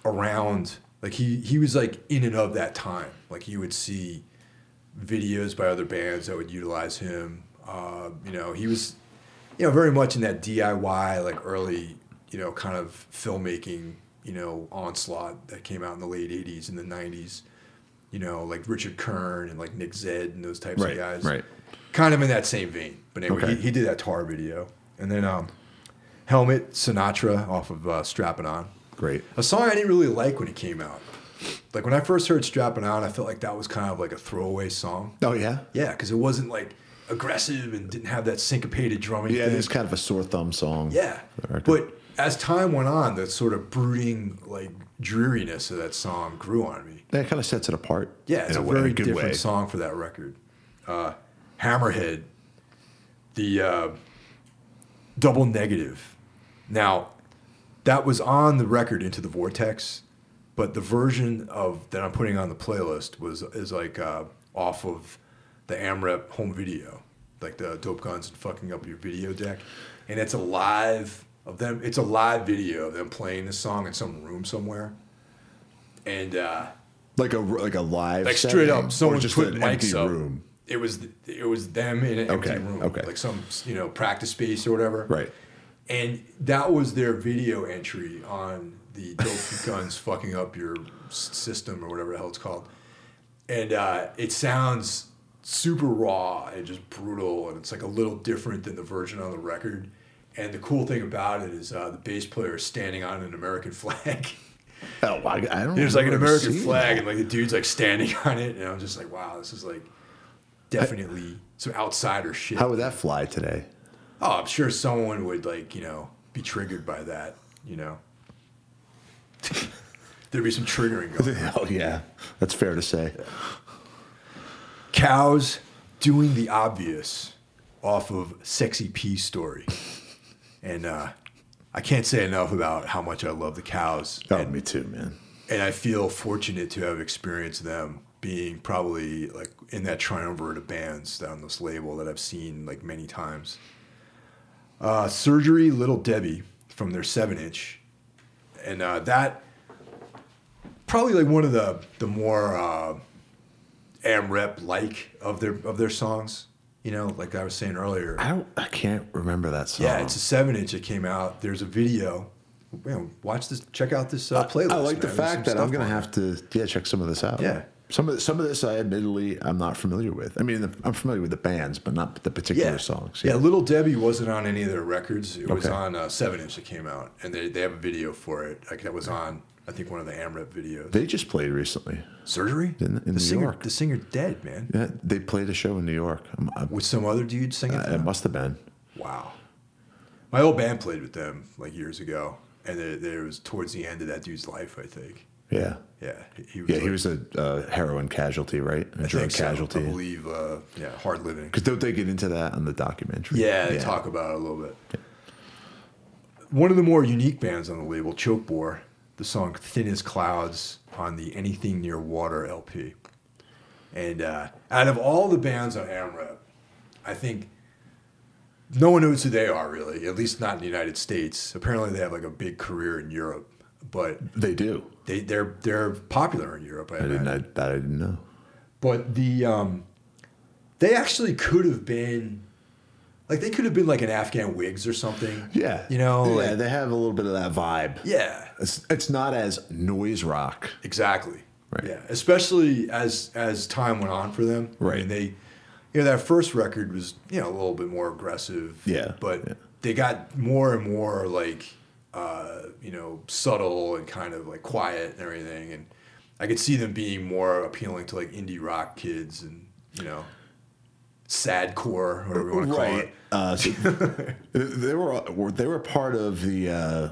around like he he was like in and of that time. Like you would see videos by other bands that would utilize him. Uh, you know, he was you know very much in that DIY like early you know kind of filmmaking you know onslaught that came out in the late '80s and the '90s. You know, like Richard Kern and like Nick Zedd and those types Right, of guys right. kind of in that same vein. But anyway, Okay. he, he did that tar video, and then um, Helmet Sinatra off of uh, Strap It On, Great. a song I didn't really like when it came out. Like when I first heard Strap It On, I felt like that was kind of like a throwaway song. Oh yeah. Yeah, because it wasn't like aggressive and didn't have that syncopated drumming. Yeah, thing. was kind of a sore thumb song. Yeah, but as time went on, the sort of brooding like dreariness of that song grew on me. That kind of sets it apart. Yeah, it's in a, way- in very good different way. song for that record. Uh, Hammerhead, the uh, double negative. Now, that was on the record Into the Vortex, but the version of that I'm putting on the playlist was is like uh, off of the AMREP home video, like the Dope Guns and fucking up your video deck, and it's a live of them. It's a live video of them playing this song in some room somewhere, and. Uh, Like a like a live. like straight setting, up, someone just put mics up. room. It was it was them in an Okay, empty room, okay. like some you know practice space or whatever. Right. And that was their video entry on the <laughs> Dope Guns fucking up your system or whatever the hell it's called. And uh, it sounds super raw and just brutal, and it's like a little different than the version on the record. And the cool thing about it is uh, the bass player is standing on an American <laughs> flag. Oh, I, I don't. There's like an American flag, that. and like the dude's like standing <laughs> on it, and I'm just like, wow, this is like definitely some outsider shit. How would that fly today? oh, I'm sure someone would like you know be triggered by that. You know, <laughs> there'd be some triggering going. on. Oh yeah, that's fair to say. Cows doing the obvious off of Sexy Pee Story, and uh, I can't say enough about how much I love the cows. Oh, and me too, man. and I feel fortunate to have experienced them being probably like in that triumvirate of bands down this label that I've seen like many times. Uh, Surgery, Little Debbie from their seven inch, and uh, that probably like one of the the more uh, AMREP like of their of their songs. You know, like I was saying earlier. I don't. I can't remember that song. Yeah, it's a seven inch that came out. There's a video. Man, watch this. Check out this uh, playlist. I like the man. There's fact that I'm gonna have to yeah check some of this out. Yeah, Some of some of this, I admittedly, I'm not familiar with. I mean, I'm familiar with the bands, but not the particular songs. Yeah. Little Debbie wasn't on any of their records. It was on uh, seven inch that came out, and they, they have a video for it. Like that was on, I think, one of the AMREP videos. They just played recently. Surgery In- in the New singer, York. the singer dead man Yeah, they played a show in New York. I'm- I'm- with some other dude singing. for it must have been. Wow. My old band played with them like years ago, and there, was towards the end of that dude's life, I think. Yeah. Yeah, he- was. Yeah, like, he was a uh, heroin casualty, right? A I drug so. casualty. I believe. Uh, yeah, hard living. Because don't they get into that on the documentary? Yeah, they talk about it a little bit. One of the more unique bands on the label, Chokebore, the song "Thin as Clouds" on the Anything Near Water LP. And uh, out of all the bands on AMREP, I think no one knows who they are really, at least not in the United States. Apparently, they have like a big career in Europe, but They do. they they're they're popular in Europe. I, I didn't. I, that I didn't know. But the um, they actually could have been like they could have been like an Afghan Whigs or something. Yeah. you know, Yeah, like- they have a little bit of that vibe. yeah, It's it's not as noise rock. exactly. Right. Yeah, especially as as time went on for them. I Right. mean, they, you know, that first record was you know a little bit more aggressive. Yeah, but yeah. they got more and more like uh, you know subtle and kind of like quiet and everything, and I could see them being more appealing to like indie rock kids and you know sadcore, whatever you want to call it. Uh, so <laughs> they were they were part of the uh,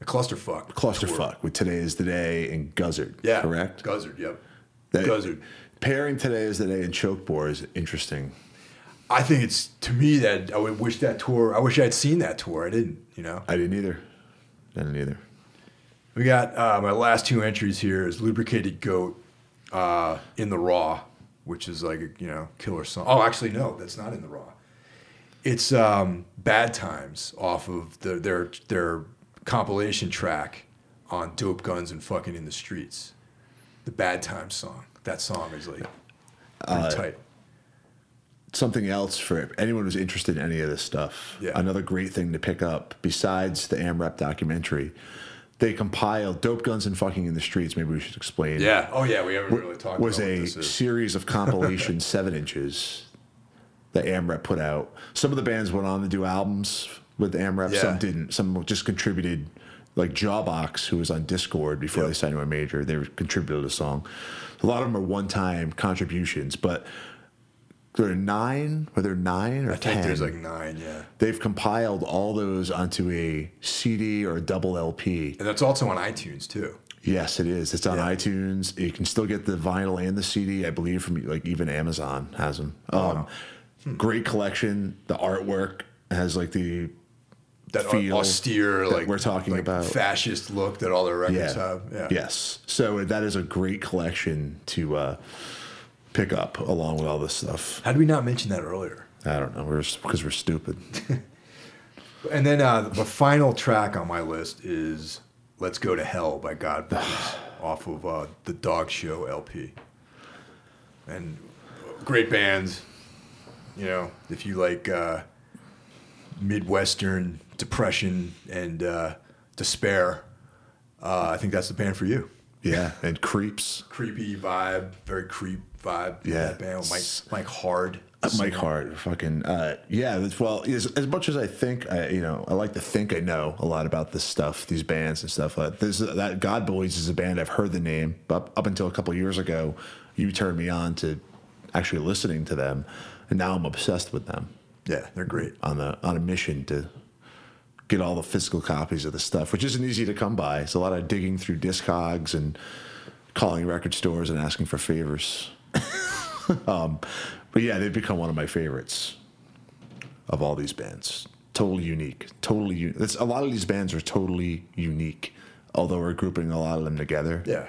A clusterfuck. clusterfuck tour. with Today Is the Day and Guzzard. Yeah. Correct. Guzzard. Yep. That- Guzzard. Pairing Today Is the Day and Chokebore is interesting. I think it's to me that I would wish that tour. I wish I had seen that tour. I didn't. You know. I didn't either. I didn't either. We got uh, my last two entries here is lubricated goat uh, in the raw, which is like a you know killer song. Oh, actually no, that's not in the raw. It's um, bad times off of the, their their compilation track on Dope Guns and Fucking in the Streets. The bad times song. That song is like pretty tight. something else for anyone who's interested in any of this stuff. Yeah. Another great thing to pick up besides the AMREP documentary, they compiled "Dope Guns and Fucking in the Streets." Maybe we should explain. Yeah. Oh yeah. We haven't really talked was a series of <laughs> compilation seven inches that AMREP put out. Some of the bands went on to do albums with AMREP. Yeah. Some didn't. Some just contributed. Like Jawbox, who was on Dischord before Yep. they signed to a major, they contributed a song. A lot of them are one-time contributions, but there are nine, whether nine or I ten. think there's like nine. Yeah. they've compiled all those onto a CD or a double LP. And that's also on iTunes too. Yes, it is. It's on Yeah. iTunes. You can still get the vinyl and the CD, I believe, from like even Amazon has them. Um, Hmm. Great collection. The artwork has like the that feel austere, that like we're talking like about. fascist look that all their records yeah, have. Yeah. yes. So that is a great collection to uh, pick up along with all this stuff. How did we not mention that earlier? I don't know. We're because we're stupid. <laughs> And then uh, the final track on my list is "Let's Go to Hell" by God <sighs> Brothers off of uh, the Dog Show LP. And great bands, you know, if you like uh, Midwestern depression and uh, despair, uh, I think that's the band for you. yeah, and creeps. Creepy vibe, very creep vibe. Yeah. that band with Mike Mike Hard. Mike. Hart, fucking uh, yeah. That's, well, as, as much as I think, I, you know, I like to think I know a lot about this stuff, these bands and stuff. Uh, this that God Bullies is a band I've heard the name, but up until a couple years ago, you turned me on to actually listening to them, and now I'm obsessed with them. Yeah, they're great. on the on a mission to get all the physical copies of the stuff, which isn't easy to come by. It's a lot of digging through discogs and calling record stores and asking for favors. <laughs> um, but yeah, they've become one of my favorites of all these bands. Totally unique. Totally unique. A lot of these bands are totally unique, although we're grouping a lot of them together. Yeah.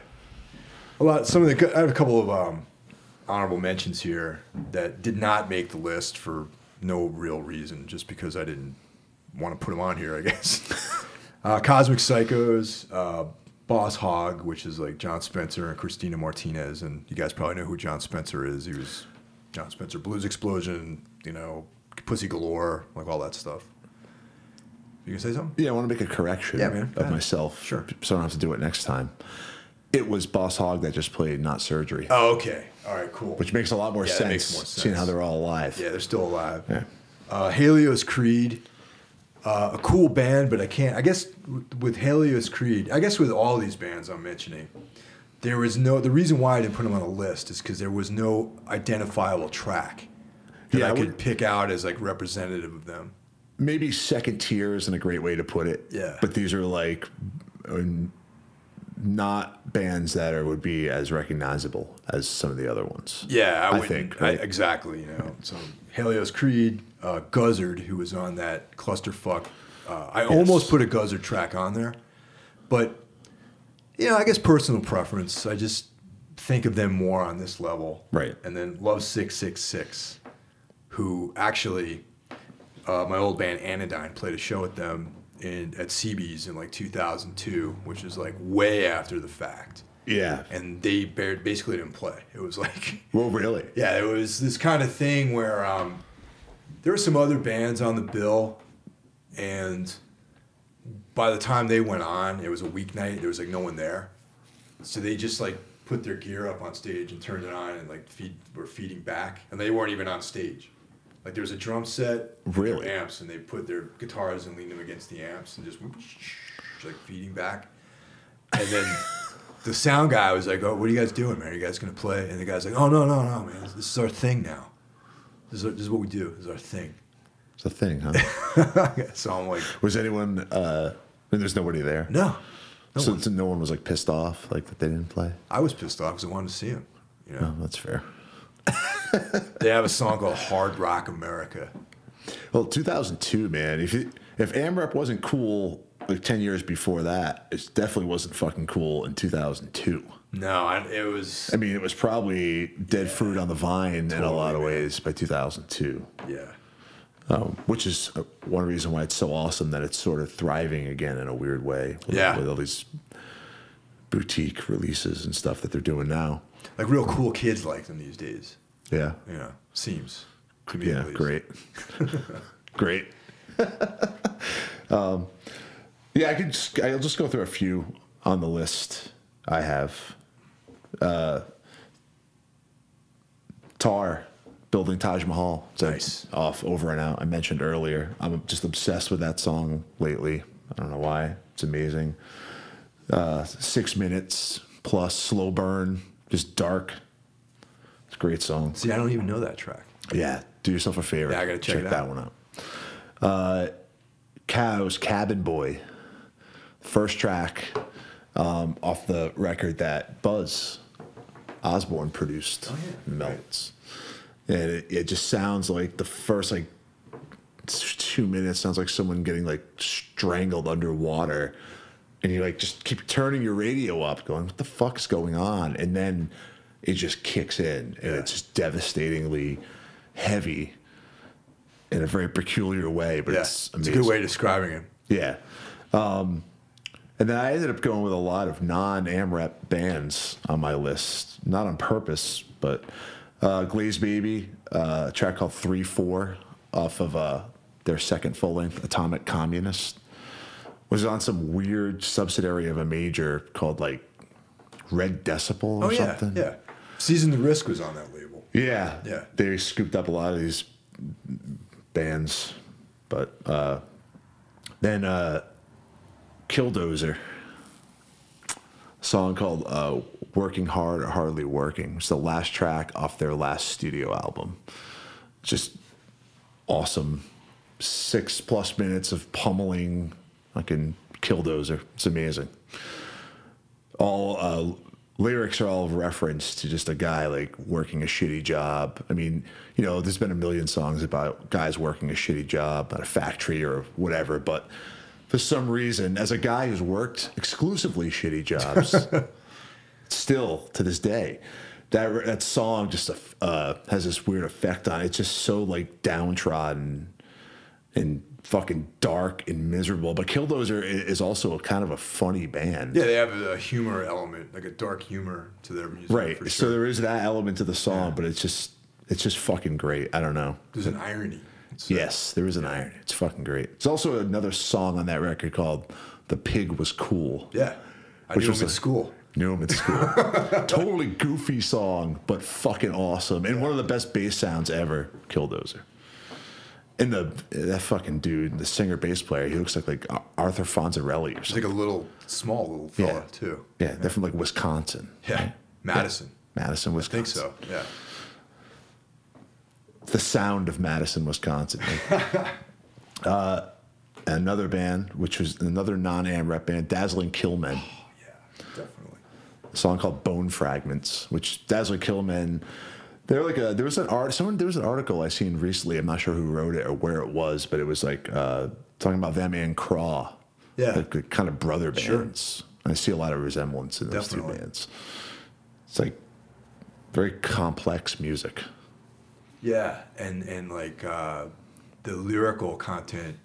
A lot. Some of the. I have a couple of um, honorable mentions here that did not make the list for no real reason, just because I didn't want to put them on here. I guess. <laughs> uh, Cosmic Psychos, uh, Boss Hog, which is like Jon Spencer and Christina Martinez, and you guys probably know who Jon Spencer is. He was Jon Spencer, Blues Explosion, you know, Pussy Galore, like all that stuff. You gonna say something? Yeah, I want to make a correction Yeah, man. Of myself. Sure. So I don't have to do it next time. it was Boss Hog that just played Not Surgery, Oh, okay. All right, cool. which makes a lot more Yeah, sense, makes more seeing how they're all alive. yeah, they're still alive. Yeah. Uh, Helios Creed, uh, a cool band, but I can't. I guess with, Helios Creed, I guess with all these bands I'm mentioning, there was no. The reason why I didn't put them on a list is because there was no identifiable track that Yeah, I could pick out as like representative of them. Maybe second tier isn't a great way to put it. Yeah. But these are like not bands that are, would be as recognizable as some of the other ones. Yeah, I, I think, I- exactly. You know, so Helios Creed, uh, Guzzard, who was on that clusterfuck. Uh, I almost put a Guzzard track on there, but you know, I guess personal preference. I just think of them more on this level. Right. And then Love Six Six Six, who actually, uh, my old band Anodyne played a show with them in at CB's in like 2002, which is like way after the fact. Yeah. And they basically didn't play. It was like <laughs> Well, really? yeah, it was this kind of thing where um, there were some other bands on the bill, and by the time they went on, it was a weeknight. There was like no one there, so they just like put their gear up on stage and turned it on and like feed were feeding back, and they weren't even on stage. Like there was a drum set, Really? amps, and they put their guitars and leaned them against the amps and just like feeding back, and then. <laughs> The sound guy was like, "Oh, what are you guys doing, man? Are you guys gonna play?" And the guy's like, "Oh no, no, no, man! This is our thing now. This is, our, this is what we do. This is our thing." It's a thing, huh? <laughs> so I'm like, was anyone, uh, I mean, there's nobody there. "No, no so one." so no one was like pissed off, like that they didn't play? I was pissed off because I wanted to see him. You know, Oh, that's fair. <laughs> they have a song called "Hard Rock America." Well, 2002, man. If it, if AmRep wasn't cool like 10 years before that, it definitely wasn't fucking cool in 2002. No, I, it was I mean, it was probably dead fruit on the vine in a lot of Totally, man. ways by 2002, yeah, um, which is uh, one reason why it's so awesome that it's sort of thriving again in a weird way. With, Yeah. with all these boutique releases and stuff that they're doing now. like real cool kids like them these days. Yeah. Yeah. seems to me Yeah, great. <laughs> great. <laughs> um, yeah, I could just, I'll just go through a few on the list I have. Uh, Tar, building Taj Mahal. A- Nice. Off, over and out. I mentioned earlier. I'm just obsessed with that song lately. I don't know why. It's amazing. Uh, six minutes plus slow burn, just dark. Great song. See, I don't even know that track. Yeah, do yourself a favor. Yeah, I gotta check it that out. one out. Uh, Cows, Cabin Boy, first track um, off the record that Buzz Osborne produced, Oh, yeah. Melts. And it, it just sounds like the first like two minutes sounds like someone getting like strangled underwater. And you like just keep turning your radio up, going, "What the fuck's going on?" And then it just kicks in, and Yeah. it's just devastatingly heavy in a very peculiar way. But Yeah, it's it's, a good way of describing it. Yeah. Um, and then I ended up going with a lot of non AmRep bands on my list, not on purpose, but uh, Glazed Baby, uh, a track called 3 4 off of uh, their second full length, Atomic Communist, was on some weird subsidiary of a major called like Red Decibel or Oh yeah, something. yeah. Season the Risk was on that label. Yeah. Yeah. They scooped up a lot of these bands. But uh, then uh, Killdozer, a song called uh, Working Hard or Hardly Working. It's the last track off their last studio album. Just awesome. Six plus minutes of pummeling fucking Killdozer. It's amazing all uh, lyrics are all reference to just a guy like working a shitty job. I mean, you know, there's been a million songs about guys working a shitty job at a factory or whatever, but for some reason, as a guy who's worked exclusively shitty jobs, <laughs> still to this day, that that song just uh, has this weird effect on it. It's just so like downtrodden and fucking dark and miserable. But Killdozer is also a kind of a funny band. Yeah, they have a humor element, like a dark humor to their music. Right. For So there is that element to the song, but it's just it's just fucking great. I don't know. There's an irony. It's, uh, Yes, there is an irony. It's fucking great. It's also another song on that record called "The Pig Was Cool." Yeah. I Which knew was him a- school. Newman School. <laughs> totally goofy song, but fucking awesome. And one of the best bass sounds ever. Killdozer. And the that fucking dude, the singer bass player, he looks like like Arthur Fonzarelli or something. like a little, small little fella, Yeah. too. Yeah, they're from like Wisconsin. Yeah. Madison. Madison, Wisconsin. I think so. Yeah. the sound of Madison, Wisconsin. <laughs> uh, another band, which was another non-AmRep band, Dazzling Killmen. Yeah, definitely. A song called Bone Fragments, which Dazzling Killmen. They're like a there was an art someone there was an article I seen recently. I'm not sure who wrote it or where it was, but it was like uh, talking about them and Craw. Yeah. like kind of brother Sure. bands. I see a lot of resemblance in those Definitely. two bands. It's like very complex music. Yeah, and and like uh, the lyrical content,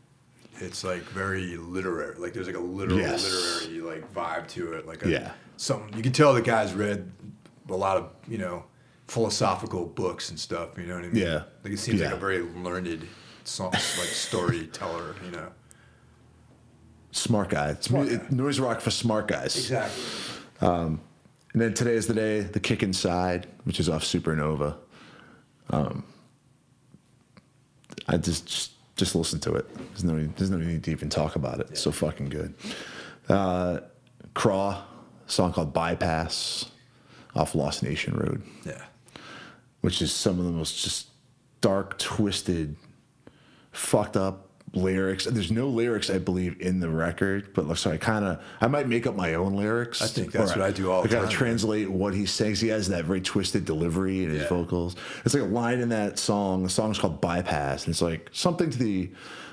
it's like very literary. Like there's like a literal Yes. literary like vibe to it. Like a, Yeah. some you can tell the guys read a lot of you know philosophical books and stuff. You know what I mean? Yeah. Like it seems like a very learned song, like storyteller. You know. Smart guy. It's Smart guy. noise rock for smart guys. Exactly. And then today is the day, the kick inside, which is off Supernova. Um, I just just just listen to it. There's no there's no need to even talk about it. It's so fucking good. Uh, Craw, a song called Bypass, off Lost Nation Road, Yeah. Which is some of the most just dark, twisted, fucked up lyrics. There's no lyrics, I believe, in the record. But like, so I kind of, I might make up my own lyrics. I think that's what I do all the I gotta translate what he sings. He has that very twisted delivery in his Yeah. vocals. It's like a line in that song. The song's called Bypass, and it's like something to the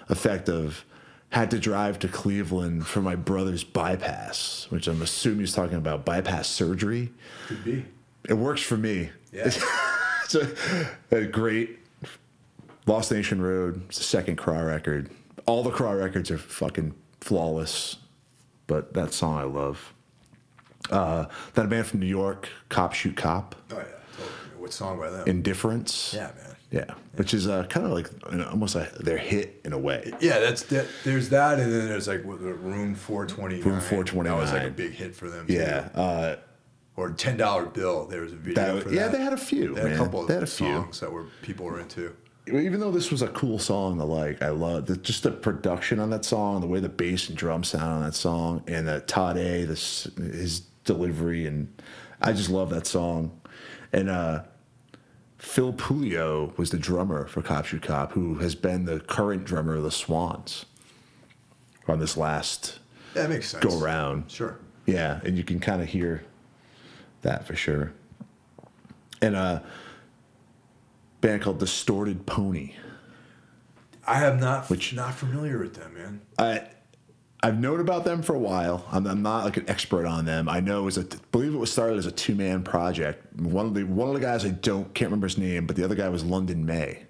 effect of. Had to drive to Cleveland for my brother's bypass, which I'm assuming he's talking about bypass surgery. Could be. It works for me. Yeah. <laughs> <laughs> it's a, a great Lost Nation Road. It's the second Craw record. All the Craw records are fucking flawless, but that song I love. Uh, a band from New York, Cop Shoot Cop, Oh yeah. Totally. What song by them? Indifference. yeah, man. Yeah, which is uh, kind of like you know, almost like their hit in a way. Yeah, that's that. There's that, and then there's like Room 429. Room 429. That was like a big hit for them. Yeah, uh, Or Ten Dollar Bill. There was a video for that, yeah, that. they had a few. They had man. a couple of They had a few. songs that were people were into. even though this was a cool song to like, I love the, just the production on that song, the way the bass and drum sound on that song, and the Tod A, this his delivery, and I just love that song. And uh, Phil Puleo was the drummer for Cop Shoot Cop, who has been the current drummer of the Swans on this last That makes sense. go around. Sure. Yeah, and you can kind of hear that for sure. And a band called Distorted Pony. I have not Which- not familiar with them, man. I I've known about them for a while. I'm, I'm not like an expert on them. I know it was a I believe it was started as a two man project. One of the one of the guys I don't can't remember his name, but the other guy was London May,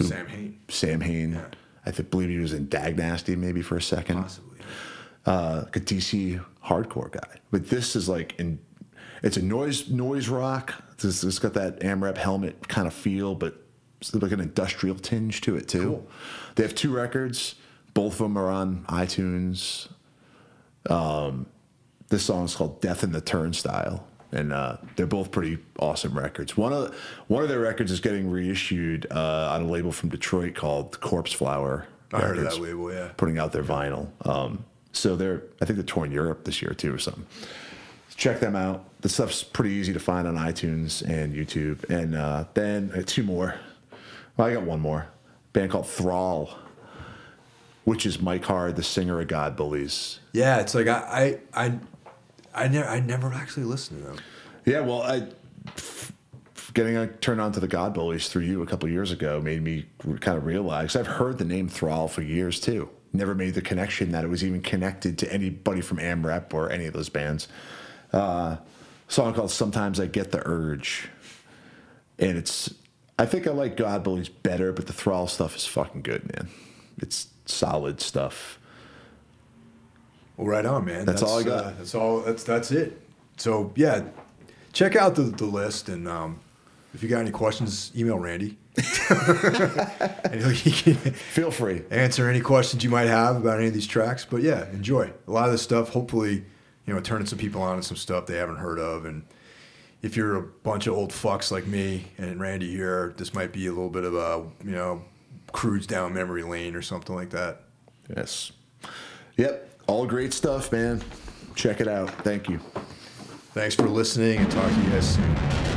Samhain, Sam Hain. Yeah. I th- believe he was in Dag Nasty maybe for a second. possibly. uh, like a DC hardcore guy. But this is like in it's a noise noise rock. It's, it's got that AmRep helmet kind of feel, but it's like an industrial tinge to it too. Cool. They have two records. Both of them are on iTunes. Um, this is called "Death in the Turnstile," and uh, they're both pretty awesome records. One of one of their records is getting reissued uh, on a label from Detroit called Corpse Flower. I heard of that label. Yeah. putting out their vinyl. Um, so they're, I think they're touring Europe this year too or something. Check them out. The stuff's pretty easy to find on iTunes and YouTube. And uh, then uh, two more. Well, I got one more. band called Thrall, which is Mike Hard, the singer of God Bullies. Yeah, it's like I I I, I never I never actually listened to them. Yeah, well, I f- getting uh, turned on to the God Bullies through you a couple years ago made me kind of realize I've heard the name Thrall for years too. Never made the connection that it was even connected to anybody from AmRep or any of those bands. Uh, song called "Sometimes I Get the Urge," and it's I think I like God Bullies better, but the Thrall stuff is fucking good, man. It's solid stuff. Well, right on, man. That's all I got. Uh, that's all. That's that's it. So yeah, check out the the list, and um, if you got any questions, email Randy, <laughs> and he can Feel free. answer any questions you might have about any of these tracks. But yeah, enjoy a lot of this stuff. Hopefully, you know, turning some people on to some stuff they haven't heard of. And if you're a bunch of old fucks like me and Randy here, this might be a little bit of a, you know, cruise down memory lane or something like that. Yes. Yep. All great stuff, man. Check it out. Thank you. Thanks for listening and talk to you guys soon.